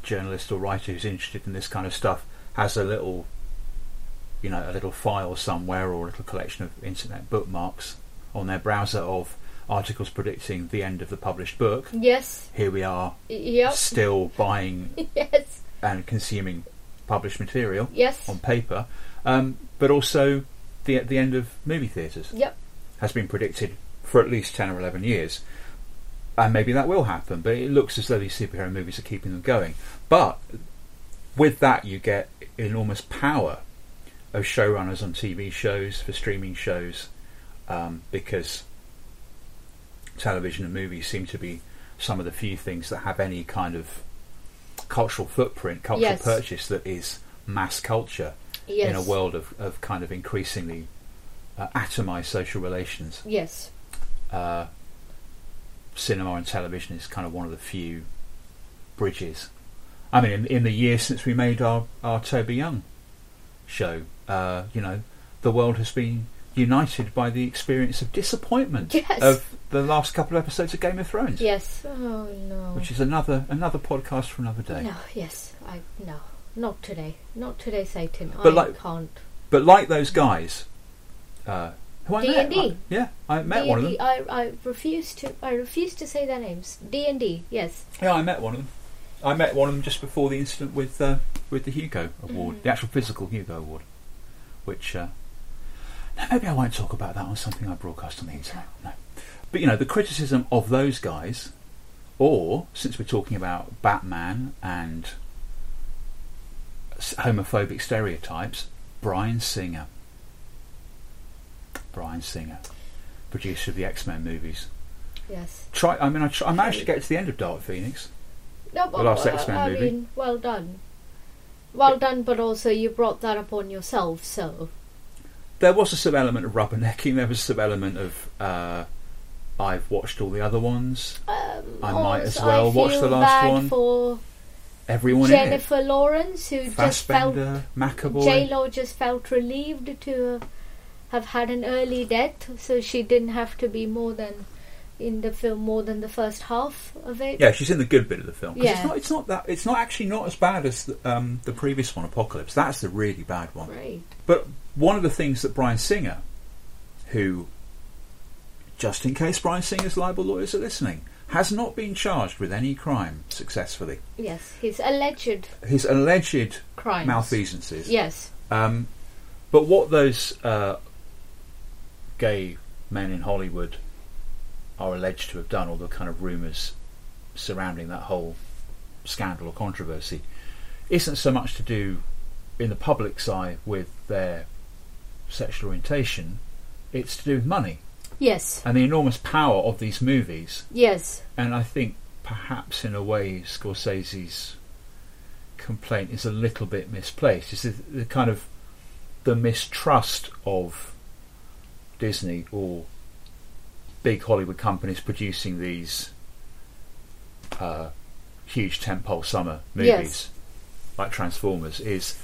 journalist or writer who's interested in this kind of stuff has a little, you know, a little file somewhere or a little collection of internet bookmarks on their browser of articles predicting the end of the published book. Yes. Here we are, Yep. still buying yes. and consuming published material Yes. on paper, um, but also the the end of movie theatres Yep. has been predicted for at least ten or eleven years, and maybe that will happen. But it looks as though these superhero movies are keeping them going. But with that, you get enormous power of showrunners on TV shows for streaming shows, um, because television and movies seem to be some of the few things that have any kind of cultural footprint, cultural Yes. purchase that is mass culture in a world of, of kind of increasingly uh, atomized social relations. Yes. Uh, cinema and television is kind of one of the few bridges. I mean, in, in the years since we made our, our Toby Young show, uh, you know, the world has been united by the experience of disappointment Yes. of the last couple of episodes of Game of Thrones. Yes. Oh no. Which is another another podcast for another day. No. Yes. I no. Not today. Not today, Satan. But I like- can't. But like those guys, uh, who I D and D. Yeah, I met one of them. I I refuse to. I refuse to say their names. D and D. Yes. Yeah, I met one of them. I met one of them just before the incident with uh, with the Hugo Award, Mhm. the actual physical Hugo Award, which uh, no, maybe I won't talk about that on something I broadcast on the internet. No, but you know the criticism of those guys, or since we're talking about Batman and homophobic stereotypes, Bryan Singer. Bryan Singer, producer of the X Men movies. Yes. Try. I mean, I, tr- I managed to get to the end of Dark Phoenix. No, The last uh, X-Men movie. mean, well done. Well done, but also you brought that upon yourself. So There was a some element of rubbernecking. There was some element of uh, I've watched all the other ones. I might as well watch the last one. for Everyone. Jennifer Lawrence, who just felt Fassbender, J Law just felt relieved to have had an early death, so she didn't have to be more than in the film more than the first half of it. Yeah, she's in the good bit of the film. Yeah. It's not. It's not that. It's not actually not as bad as the, um, the previous one, Apocalypse. That's the really bad one. Right. But one of the things that Bryan Singer, who, just in case Bryan Singer's libel lawyers are listening, has not been charged with any crime successfully. Yes, his alleged His alleged Crimes. malfeasances. Yes. Um, but what those uh, gay men in Hollywood are alleged to have done, all the kind of rumours surrounding that whole scandal or controversy, isn't so much to do in the public's eye with their sexual orientation, it's to do with money Yes. and the enormous power of these movies. Yes. And I think perhaps in a way Scorsese's complaint is a little bit misplaced. It's the, the kind of the mistrust of Disney or big Hollywood companies producing these uh, huge tentpole summer movies Yes. like Transformers is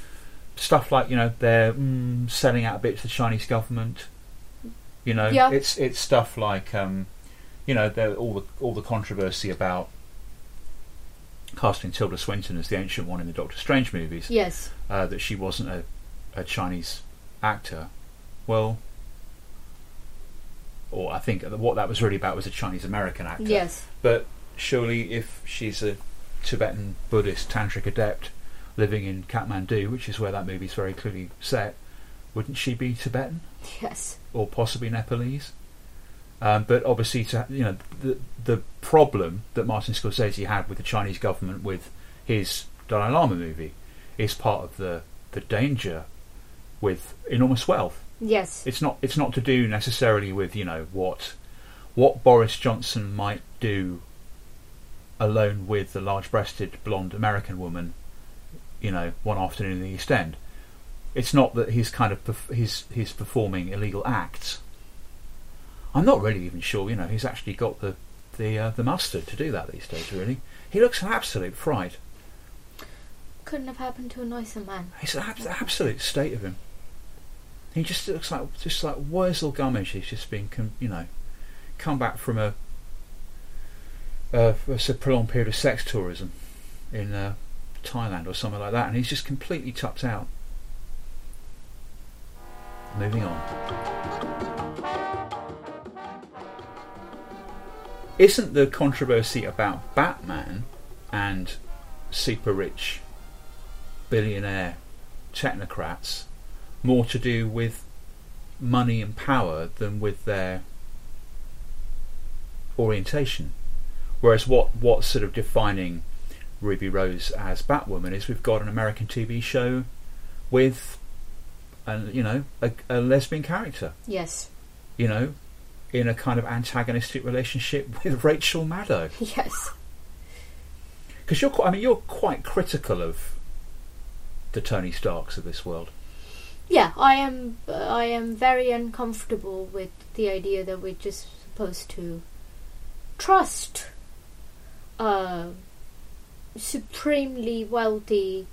stuff like you know they're mm, selling out a bit to the Chinese government. You know, Yeah. it's it's stuff like um, you know, there all the all the controversy about casting Tilda Swinton as the ancient one in the Doctor Strange movies. Yes. uh, that she wasn't a, a Chinese actor. Well, or I think what that was really about was a Chinese American actor. Yes. But surely, if she's a Tibetan Buddhist tantric adept living in Kathmandu, which is where that movie's very clearly set, wouldn't she be Tibetan Yes. or possibly Nepalese? Um, but obviously, to, you know, the the problem that Martin Scorsese had with the Chinese government with his Dalai Lama movie is part of the the danger with enormous wealth. Yes. It's not it's not to do necessarily with you know what what Boris Johnson might do alone with the large-breasted blonde American woman, you know, one afternoon in the East End. It's not that he's kind of perf- he's he's performing illegal acts. I'm not really even sure. You know, he's actually got the the uh, the mustard to do that these days. Really, he looks an absolute fright. Couldn't have happened to a nicer man. It's an ab- absolute state of him. He just looks like just like Wurzel Gummidge. He's just been, you know, come back from a uh, a prolonged period of sex tourism in uh, Thailand or something like that, and he's just completely tucked out. Moving on. Isn't the controversy about Batman and super rich billionaire technocrats more to do with money and power than with their orientation? Whereas what what's sort of defining Ruby Rose as Batwoman is we've got an American TV show with, an, you know, a, a lesbian character. Yes. You know, in a kind of antagonistic relationship with Rachel Maddow. Yes. Because you're, quite, I mean, you're quite critical of the Tony Starks of this world. Yeah, I am. I am very uncomfortable with the idea that we're just supposed to trust uh, supremely wealthy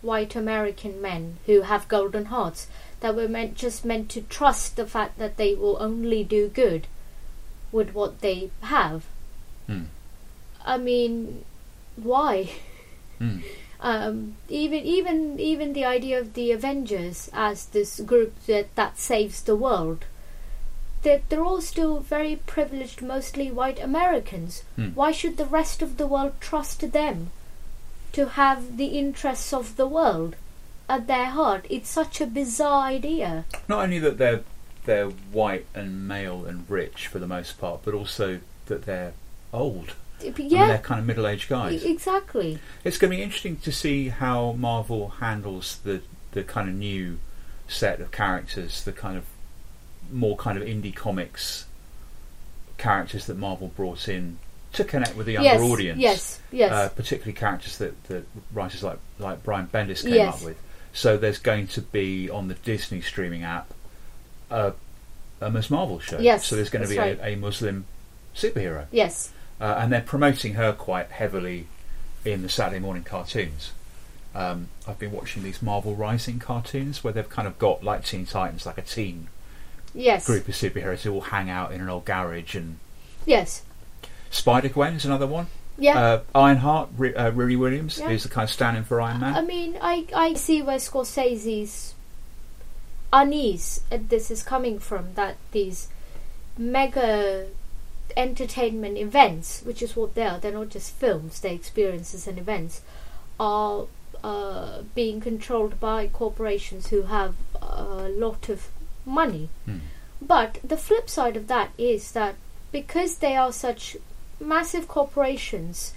white American men who have golden hearts. That we're meant just meant to trust the fact that they will only do good with what they have. Hmm. I mean, why? Hmm. um, even even even the idea of the Avengers as this group that that saves the world. They're, they're all still very privileged, mostly white Americans. Hmm. Why should the rest of the world trust them to have the interests of the world at their heart? It's such a bizarre idea. Not only that they're they're white and male and rich for the most part, but also that they're old. I mean, Yeah, they're kind of middle-aged guys. exactly. It's going to be interesting to see how Marvel handles the the kind of new set of characters, the kind of more kind of indie comics characters that Marvel brought in to connect with the younger Yes, audience. yes, yes. Uh, particularly characters that, that writers like like Brian Bendis came Yes. up with. So there's going to be on the Disney streaming app a, a Ms. Marvel show. Yes, So there's going to be that's a, a Muslim superhero. Yes. Uh, and they're promoting her quite heavily in the Saturday morning cartoons. Um, I've been watching these Marvel Rising cartoons where they've kind of got like Teen Titans, like a teen Yes. group of superheroes who all hang out in an old garage. And Yes. Spider Gwen is another one. Yeah. Uh, Ironheart, R- uh, Riri Williams, Yeah. who's the kind of stand-in for Iron Man. I mean, I, I see where Scorsese's unease at this is coming from. That these mega entertainment events, which is what they are, they're not just films, they're experiences and events, are uh, being controlled by corporations who have a lot of money. Hmm. But the flip side of that is that because they are such massive corporations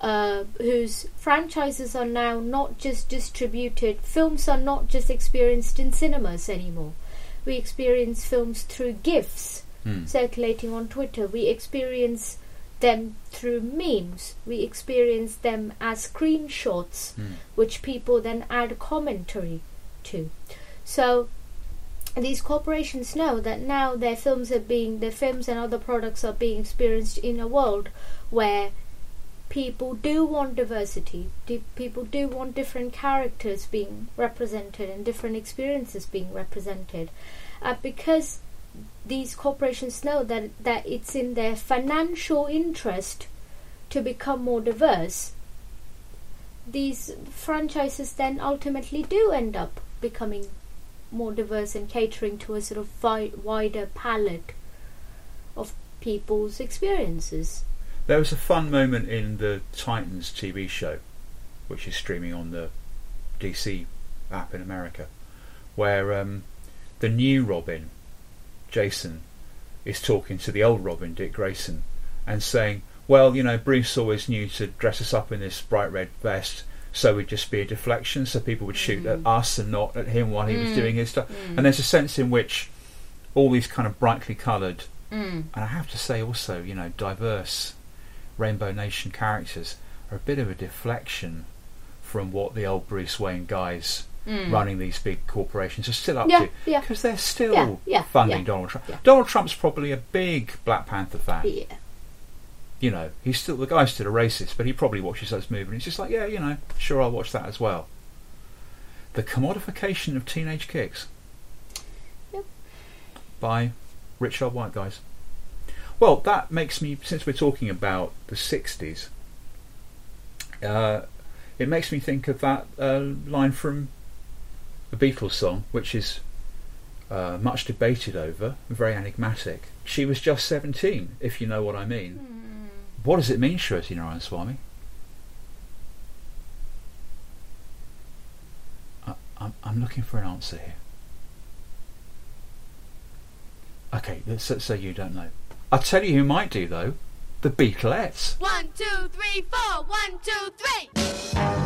uh, whose franchises are now not just distributed, films are not just experienced in cinemas anymore. We experience films through GIFs Hmm. circulating on Twitter. We experience them through memes. We experience them as screenshots, Hmm. which people then add commentary to. So these corporations know that now their films are being their films and other products are being experienced in a world where people do want diversity do, people do want different characters being represented and different experiences being represented uh, because these corporations know that that it's in their financial interest to become more diverse, these franchises then ultimately do end up becoming more diverse and catering to a sort of vi- wider palette of people's experiences. There was a fun moment in the Titans TV show, which is streaming on the DC app in America, where um, the new Robin, Jason, is talking to the old Robin, Dick Grayson, and saying, "Well, you know, Bruce always knew to dress us up in this bright red vest." So we'd just be a deflection, so people would shoot at us and not at him while he was Mm. doing his stuff. Mm. And there's a sense in which all these kind of brightly coloured Mm. and I have to say also, you know, diverse Rainbow Nation characters are a bit of a deflection from what the old Bruce Wayne guys Mm. running these big corporations are still up Yeah, to. yeah. Because they're still Yeah, yeah, funding yeah, Donald Trump. yeah. Donald Trump's probably a big Black Panther fan. Yeah. You know, he's still the guy's still a racist, but he probably watches those movies and he's just like, yeah, you know, sure, I'll watch that as well. The commodification of teenage kicks Yep. by rich old white guys. Well, that makes me, since we're talking about the 60s, uh, it makes me think of that uh, line from the Beatles song, which is uh, much debated over, very enigmatic. She was just 17, if you know what I mean. What does it mean, Shruti Narayan Swami? I, I'm, I'm looking for an answer here. Okay, let's let's say you don't know. I'll tell you who might do though. The Beatlettes. One, two, three, four. One, two, three.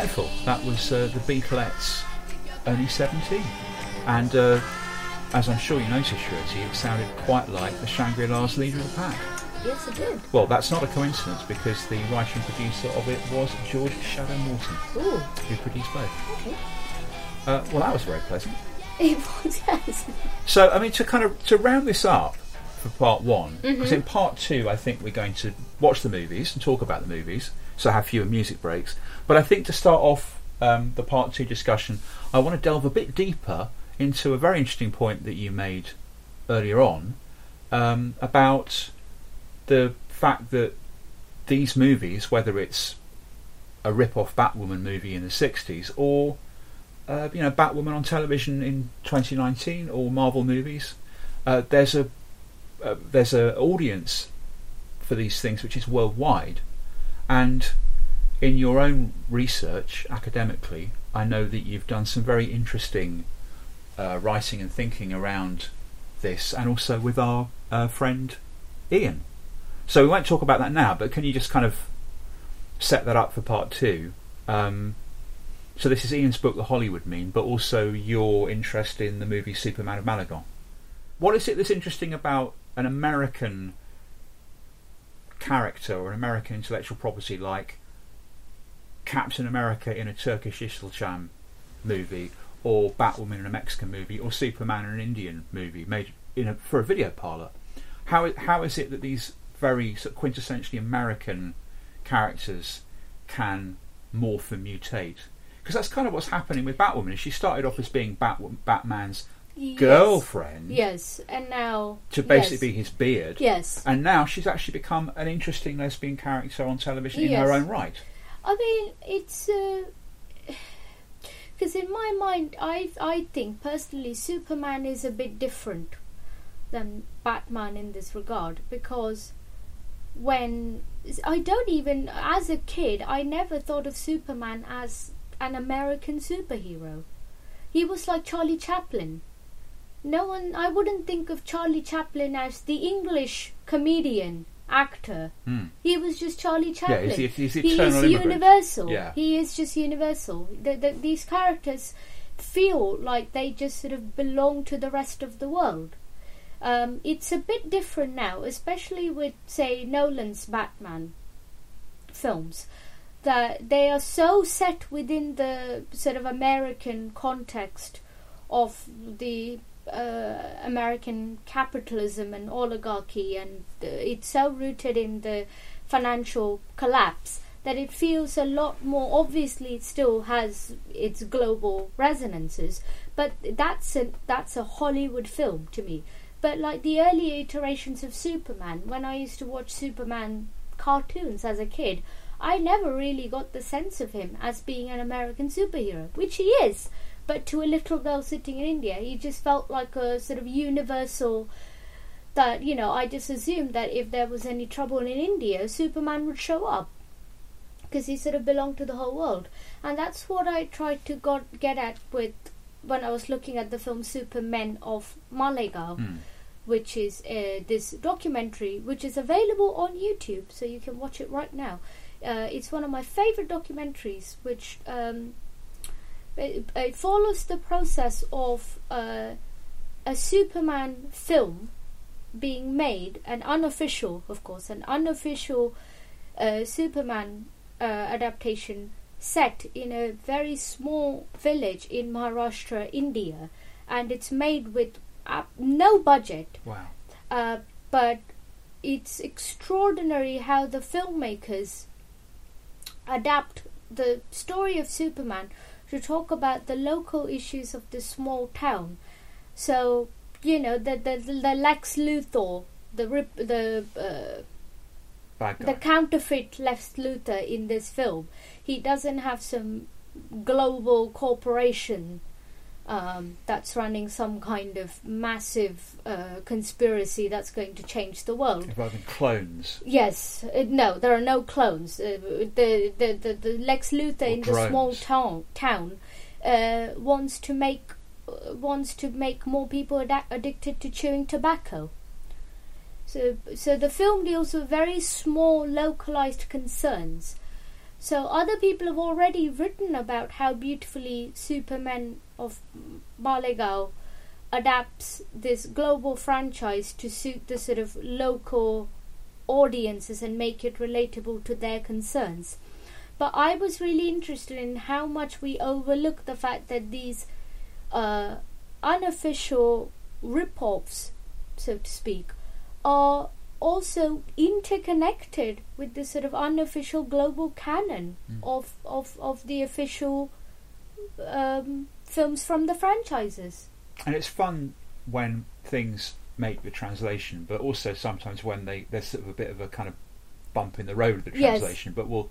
Delightful. That was uh, the Beatlettes, only 17. And uh, as I'm sure you noticed, Shruti, it sounded quite like the Shangri-La's leader of the pack. Yes, it did. Well, that's not a coincidence because the writer and producer of it was George Shadow Morton, Ooh, who produced both. okay. Uh, well, that was very pleasant. It was, yes. So, I mean, to kind of to round this up for part one, because Mhm. in part two, I think we're going to watch the movies and talk about the movies, so have fewer music breaks. But I think to start off um, the part two discussion, I want to delve a bit deeper into a very interesting point that you made earlier on um, about the fact that these movies, whether it's a rip-off Batwoman movie in the '60s or uh, you know Batwoman on television in 2019 or Marvel movies, uh, there's a uh, there's a audience for these things which is worldwide, and in your own research academically, I know that you've done some very interesting uh, writing and thinking around this, and also with our uh, friend Ian. So we won't talk about that now, but can you just kind of set that up for part two? Um, so this is Ian's book, The Hollywood Meme, but also your interest in the movie Superman of Malegaon. What is it that's interesting about an American character or an American intellectual property like Captain America in a Turkish Yeşilçam movie, or Batwoman in a Mexican movie, or Superman in an Indian movie made in a, for a video parlor? How how is it that these very sort of quintessentially American characters can morph and mutate? Because that's kind of what's happening with Batwoman. She started off as being Bat, Batman's. Girlfriend Yes, and now to basically yes. be his beard. Yes. And now she's actually become an interesting lesbian character on television in her own right. I mean, it's uh, because in my mind, I I think personally, Superman is a bit different than Batman in this regard because when I don't even as a kid, I never thought of Superman as an American superhero. He was like Charlie Chaplin. No one, I wouldn't think of Charlie Chaplin as the English comedian actor. Hmm. He was just Charlie Chaplin. he's the- he's he is immigrant. universal. Yeah. He is just universal. The, the, these characters feel like they just sort of belong to the rest of the world. Um, it's a bit different now, especially with, say, Nolan's Batman films, that they are so set within the sort of American context of the uh, American capitalism and oligarchy, and uh, it's so rooted in the financial collapse that it feels a lot more. Obviously, it still has its global resonances, but that's a that's a Hollywood film to me. But like the early iterations of Superman, when I used to watch Superman cartoons as a kid, I never really got the sense of him as being an American superhero, which he is. But to a little girl sitting in India, he just felt like a sort of universal. That you know, I just assumed that if there was any trouble in India, Superman would show up because he sort of belonged to the whole world, and that's what I tried to got, get at with when I was looking at the film Supermen of Malegaon Hmm. which is uh, this documentary, which is available on YouTube, so you can watch it right now. Uh, it's one of my favorite documentaries, which um, it, it follows the process of uh, a Superman film being made, an unofficial, of course, an unofficial uh, Superman uh, adaptation set in a very small village in Maharashtra, India, and it's made with uh, no budget. Wow. Uh, but it's extraordinary how the filmmakers adapt the story of Superman to talk about the local issues of the small town. So you know the the, the Lex Luthor, the rip, the uh, the counterfeit Lex Luthor in this film. He doesn't have some global corporation um, that's running some kind of massive uh, conspiracy that's going to change the world. Involving clones. Yes, uh, no, there are no clones. Uh, the, the, the the Lex Luthor Or in the small town town uh, wants to make uh, wants to make more people ad- addicted to chewing tobacco. So so the film deals with very small localized concerns. So other people have already written about how beautifully Superman of Malegaon adapts this global franchise to suit the sort of local audiences and make it relatable to their concerns. But I was really interested in how much we overlook the fact that these uh, unofficial rip-offs, so to speak, are also interconnected with the sort of unofficial global canon of, of, of the official um, films from the franchises. And it's fun when things make the translation, but also sometimes when they there's sort of a bit of a kind of bump in the road of the Yes. translation. But we'll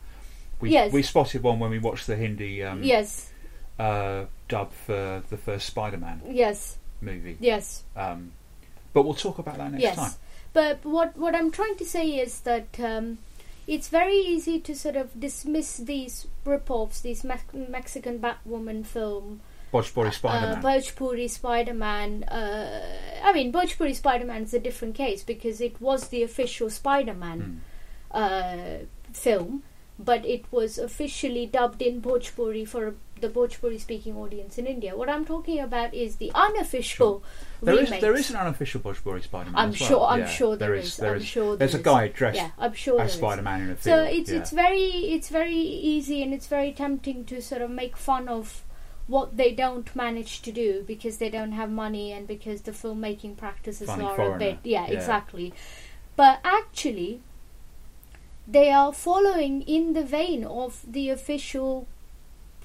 we Yes. we spotted one when we watched the Hindi um, Yes. uh, dub for the first Spider-Man Yes. movie. Yes. Um, but we'll talk about that next yes. time. But what what I'm trying to say is that um, it's very easy to sort of dismiss these rip-offs, these Mex- Mexican Batwoman film, Bhojpuri Spider-Man. uh, Bhojpuri Spider-Man. Uh, I mean, Bhojpuri Spider-Man is a different case because it was the official Spider-Man uh, film, but it was officially dubbed in Bhojpuri for the Bhojpuri-speaking audience in India. What I'm talking about is the unofficial There is remakes. there is an unofficial Bhojpuri Spider-Man. I'm as well. sure. I'm Yeah, sure there there is. is. there I'm is. sure There's there a guy dressed Yeah, I'm sure as. Spider-Man in a film. So it's yeah. it's very it's very easy and it's very tempting to sort of make fun of what they don't manage to do because they don't have money and because the filmmaking practices Funny are a bit yeah, Yeah. exactly. But actually, they are following in the vein of the official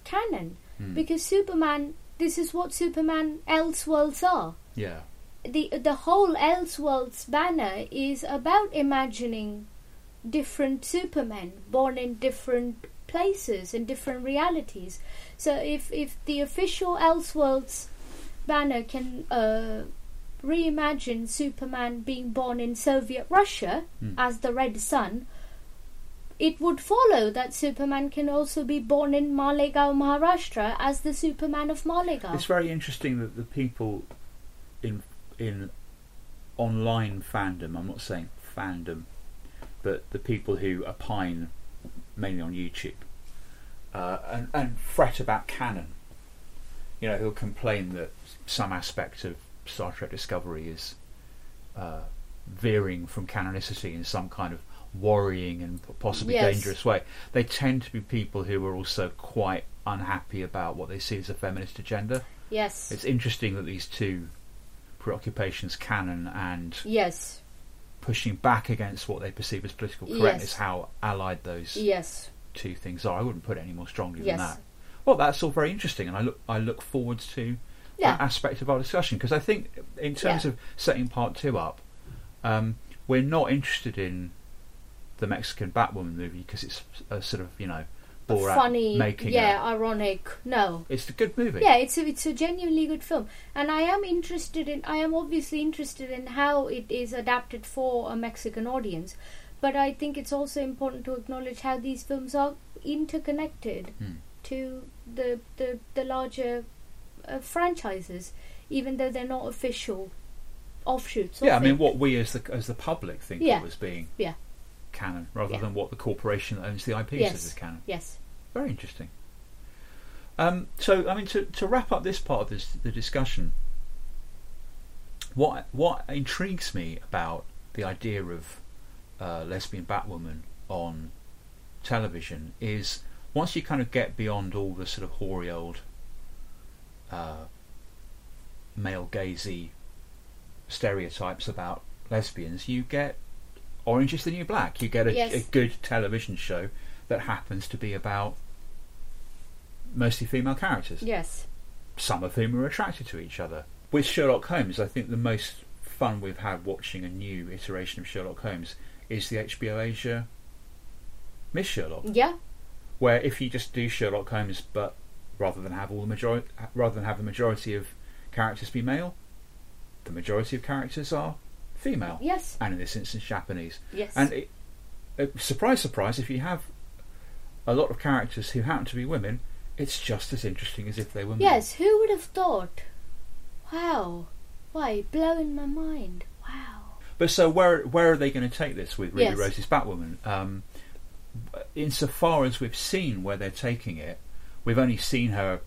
canon Hmm. because Superman this is what Superman Elseworlds are. Yeah. the the whole Elseworlds banner is about imagining different Supermen born in different places in different realities. So if if the official Elseworlds banner can uh, reimagine Superman being born in Soviet Russia Hmm. as the Red Sun, it would follow that Superman can also be born in Malegaon, Maharashtra as the Superman of Malegaon. It's very interesting that the people in in online fandom, I'm not saying fandom, but the people who opine mainly on YouTube uh, and, and fret about canon, you know, who'll complain that some aspect of Star Trek Discovery is uh, veering from canonicity in some kind of worrying and possibly Yes. dangerous way. They tend to be people who are also quite unhappy about what they see as a feminist agenda. Yes. It's interesting that these two preoccupations, canon and Yes. pushing back against what they perceive as political Yes. correctness, how allied those Yes. two things are. I wouldn't put it any more strongly Yes. than that. Well, that's all very interesting, and I look I look forward to Yeah. that aspect of our discussion because I think, in terms Yeah. of setting part two up, um, we're not interested in the Mexican Batwoman movie because it's a sort of you know Borat funny, making yeah, a, ironic. No, it's a good movie. yeah, it's a it's a genuinely good film, and I am interested in. I am obviously interested in how it is adapted for a Mexican audience, but I think it's also important to acknowledge how these films are interconnected Hmm. to the the the larger uh, franchises, even though they're not official offshoots. Yeah, I mean, what we as the as the public think Yeah. of as being Yeah. Canon, rather Yeah. than what the corporation that owns the IP Yes. says is canon. Yes. Very interesting. Um, so, I mean, to, to wrap up this part of this, the discussion, what what intrigues me about the idea of uh, lesbian Batwoman on television is once you kind of get beyond all the sort of hoary old uh, male gazy stereotypes about lesbians, you get Orange is the New Black. You get a, Yes. a good television show that happens to be about mostly female characters, Yes. some of whom are attracted to each other. With Sherlock Holmes, I think the most fun we've had watching a new iteration of Sherlock Holmes is the HBO Asia Miss Sherlock Yeah. where if you just do Sherlock Holmes, but rather than have all the majority, rather than have the majority of characters be male, the majority of characters are female. Yes. and in this instance, Japanese. Yes. and it, uh, surprise, surprise, if you have a lot of characters who happen to be women, it's just as interesting as if they were men. Yes, who would have thought? Wow. Why, blowing my mind. Wow. But so where where are they going to take this with Ruby Yes. Rose's Batwoman? Um, insofar as we've seen where they're taking it, we've only seen her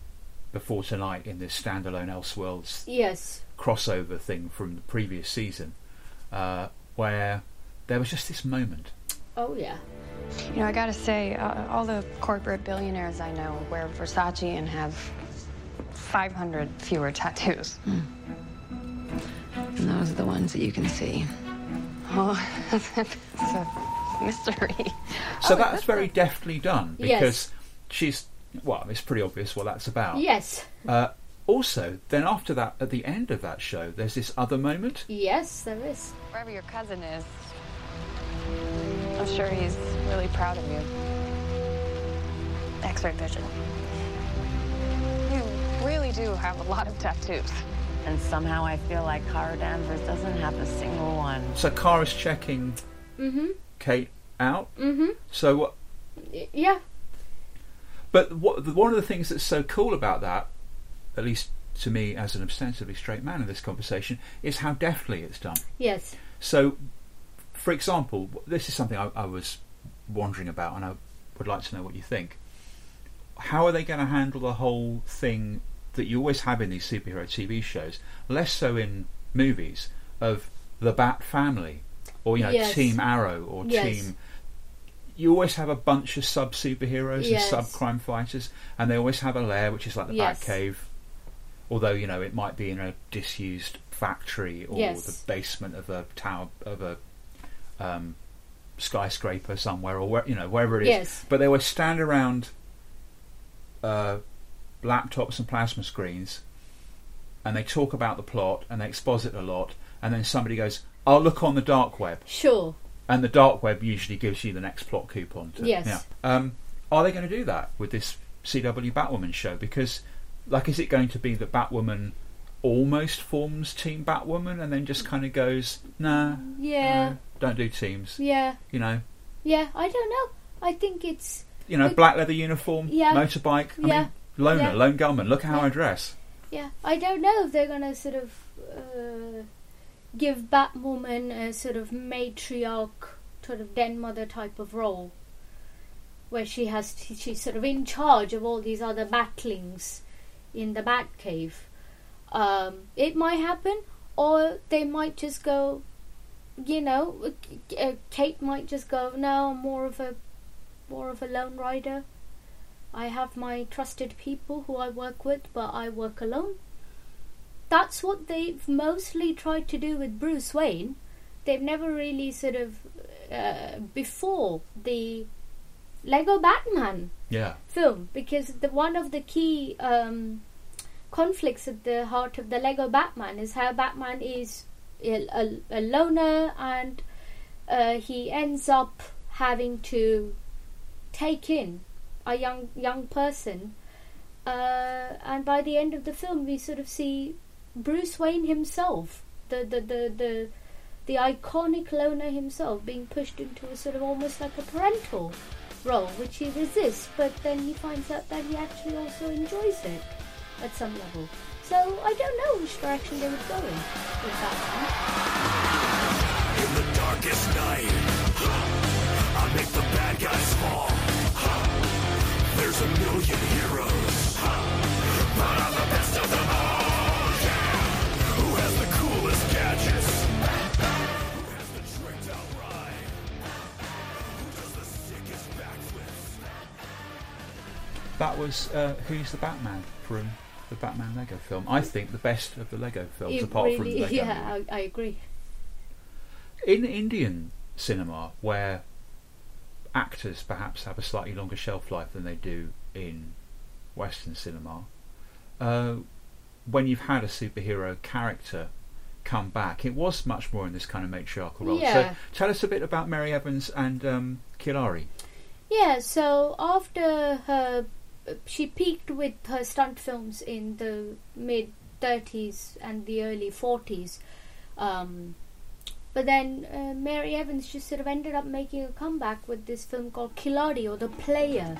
before tonight in this standalone Elseworlds Yes. crossover thing from the previous season, uh, where there was just this moment. Oh, yeah. You know, I gotta say, uh, all the corporate billionaires I know wear Versace and have 500 fewer tattoos. And those are the ones that you can see. Oh, it's a mystery. So that's very deftly done Oh, Yes. because she's well, it's pretty obvious what that's about. Yes. Uh, also, then after that, at the end of that show, there's this other moment. Yes, there is. Wherever your cousin is, I'm sure he's really proud of you. X-ray vision. You really do have a lot of tattoos. And somehow I feel like Kara Danvers doesn't have a single one. So Kara's checking Mm-hmm. Kate out. Mm-hmm. So what? Y- Yeah. But what, one of the things that's so cool about that, at least to me as an ostensibly straight man in this conversation, is how deftly it's done. Yes. So, for example, this is something I, I was wondering about, and I would like to know what you think. How are they going to handle the whole thing that you always have in these superhero TV shows, less so in movies, of the Bat family, or you know, Yes. Team Arrow, or Yes. Team. You always have a bunch of sub superheroes Yes. and sub crime fighters, and they always have a lair, which is like the Yes. Batcave. Although you know it might be in a disused factory or Yes. the basement of a tower of a um, skyscraper somewhere, or where you know wherever it is. Yes. But they were stand around uh, laptops and plasma screens, and they talk about the plot and they exposit a lot, and then somebody goes, "I'll look on the dark web," Sure. and the dark web usually gives you the next plot coupon. To, Yes. Yeah. Um, are they going to do that with this CW Batwoman show? Because, like, is it going to be that Batwoman almost forms Team Batwoman and then just kind of goes, "Nah, Yeah. no, don't do teams." Yeah. You know, Yeah, I don't know. I think it's you know, black leather uniform, Yeah. motorbike. I Yeah. mean, loner, Yeah. lone gunman. Look how Yeah. I dress. yeah. I don't know if they're gonna sort of uh, give Batwoman a sort of matriarch, sort of den mother type of role, where she has she's sort of in charge of all these other batlings in the Batcave. Um, it might happen, or they might just go. You know, uh, Kate might just go. No, I'm more of a more of a lone rider. I have my trusted people who I work with, but I work alone. That's what they've mostly tried to do with Bruce Wayne. They've never really sort of uh, before the Lego Batman Yeah. film because the one of the key um, conflicts at the heart of the Lego Batman is how Batman is a, a, a loner and uh, he ends up having to take in a young young person. Uh, and by the end of the film we sort of see Bruce Wayne himself the the, the, the the iconic loner himself being pushed into a sort of almost like a parental role, which he resists, but then he finds out that he actually also enjoys it at some level. So I don't know which direction they would go in with Batman. In the darkest night, I make the bad guys fall. There's a million heroes, but I'm the best of them all. Yeah. Who has the coolest gadgets? Who has the tricked out ride? Who does the sickest backflips? That was uh, Who's the Batman from the Batman Lego film. I think the best of the Lego films, It apart from the Lego yeah, movie. I, I agree. In Indian cinema, where actors perhaps have a slightly longer shelf life than they do in Western cinema, uh, when you've had a superhero character come back, it was much more in this kind of matriarchal role. Yeah. So tell us a bit about Mary Evans and um, Khiladi. Yeah, so after her, she peaked with her stunt films in the mid 30s and the early 40s. Um, but then uh, Mary Evans just sort of ended up making a comeback with this film called Khiladi or The Player.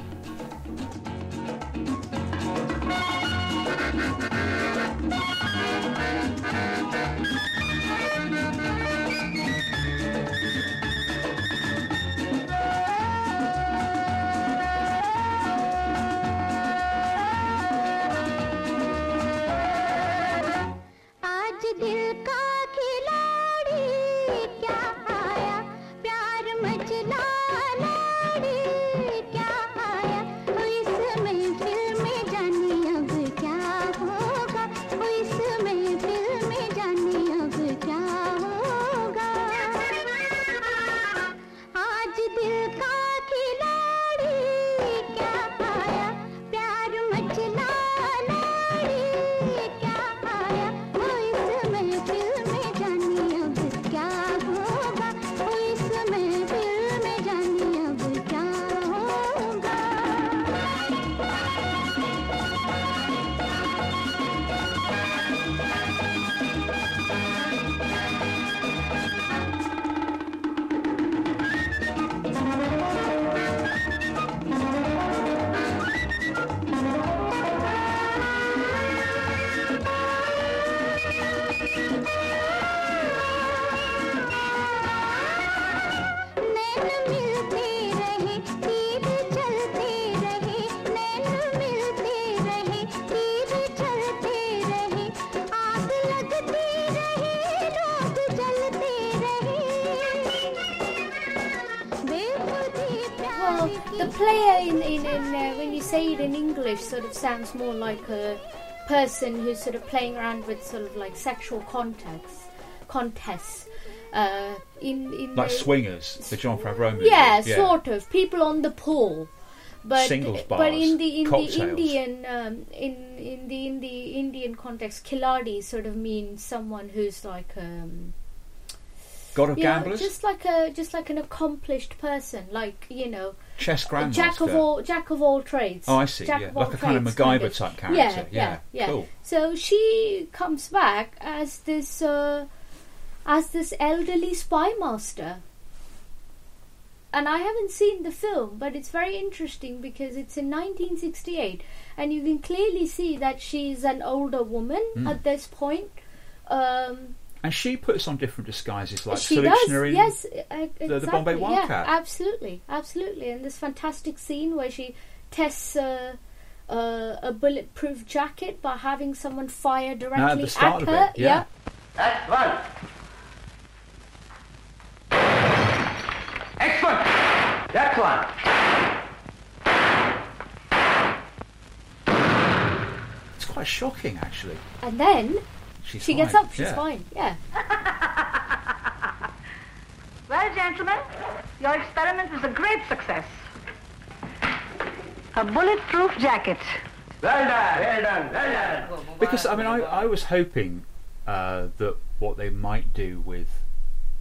Sounds more like a person who's sort of playing around with sort of like sexual context contests. Uh, in in Like the, Swingers, the Jon Favreau movie. Yeah, sort of. People on the pool. but singles but bars, in the in the cocktails. Indian um, in in the in the Indian context, Khiladi sort of means someone who's like um, God of you know, just like a just like an accomplished person, like you know, chess grandmaster. jack of all jack of all trades. Oh, I see. Jack yeah, like a kind of MacGyver type character. Yeah, Yeah, yeah, yeah. cool. So she comes back as this uh, as this elderly spy master. And I haven't seen the film, but it's very interesting because it's in 1968, and you can clearly see that she's an older woman Mm. at this point. Um, And she puts on different disguises, like she Sulochana does, yes, exactly. the, the Bombay Yeah, absolutely, absolutely. And this fantastic scene where she tests uh, uh, a bulletproof jacket by having someone fire directly the start at of her. it, yeah. That's one. Excellent. That's one. It's quite shocking, actually. And then She's she gets up. She's yeah. fine. Yeah. Well, gentlemen, your experiment was a great success. A bulletproof jacket. Well done. Well done. Well done. Because I mean, I, I was hoping uh, that what they might do with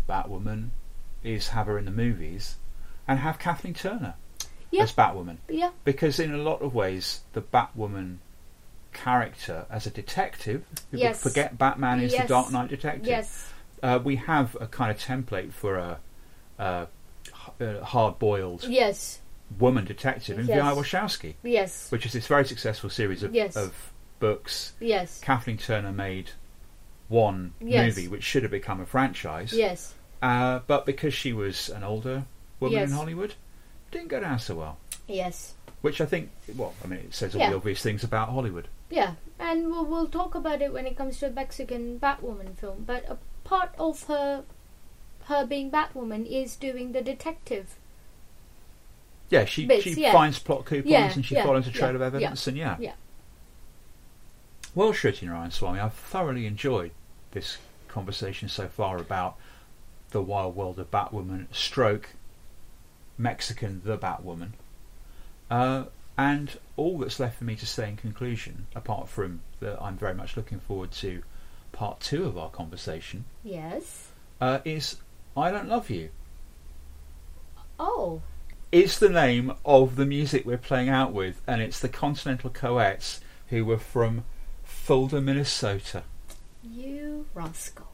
Batwoman is have her in the movies and have Kathleen Turner Yeah. as Batwoman. Yeah. Because in a lot of ways, the Batwoman character as a detective, people Yes. forget Batman is the Dark Knight detective. Yes. Uh, we have a kind of template for a, a, a hard-boiled Yes. woman detective in Yes. V.I. Warshawski. Yes. Which is this very successful series of, Yes. of books. Yes. Kathleen Turner made one Yes. movie which should have become a franchise. Yes. Uh, but because she was an older woman in Hollywood, didn't go down so well. Yes. Which I think, well, I mean, it says all Yeah. the obvious things about Hollywood. Yeah, and we'll, we'll talk about it when it comes to a Mexican Batwoman film. But a part of her, her being Batwoman is doing the detective. Yeah, she Bits, she yeah. finds plot coupons Yeah, and she yeah, follows a trail of evidence, yeah, and yeah. yeah. Well, Shruti Narayan Swami, I've thoroughly enjoyed this conversation so far about the wild world of Batwoman, stroke Mexican the Batwoman. Uh, and all that's left for me to say in conclusion, apart from that I'm very much looking forward to part two of our conversation, Yes. uh, is I Don't Love You. Oh. It's the name of the music we're playing out with, and it's the Continental Co-ets who were from Fulda, Minnesota. You rascal.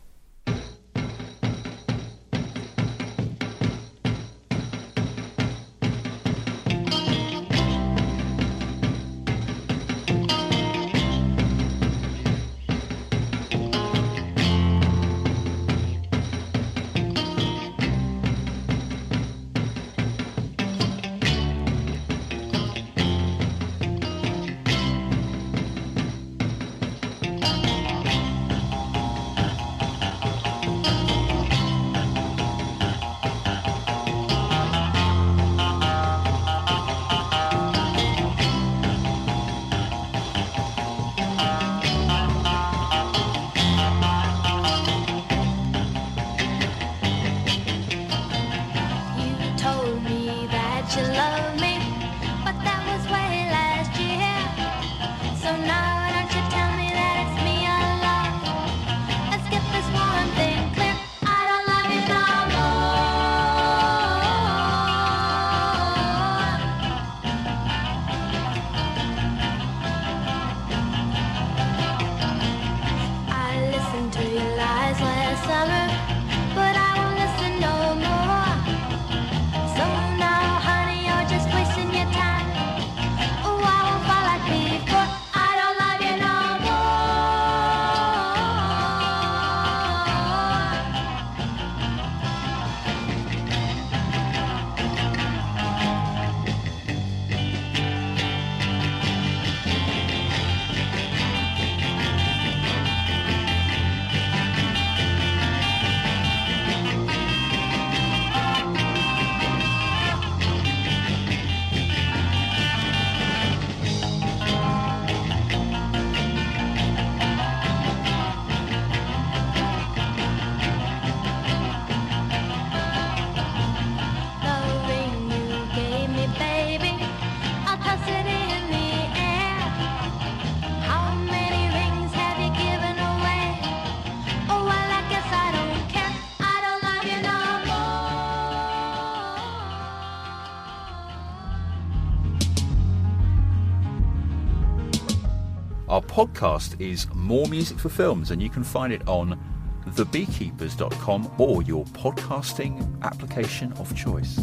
Podcast is More Music for Films, and you can find it on thebeekeepers.com or your podcasting application of choice.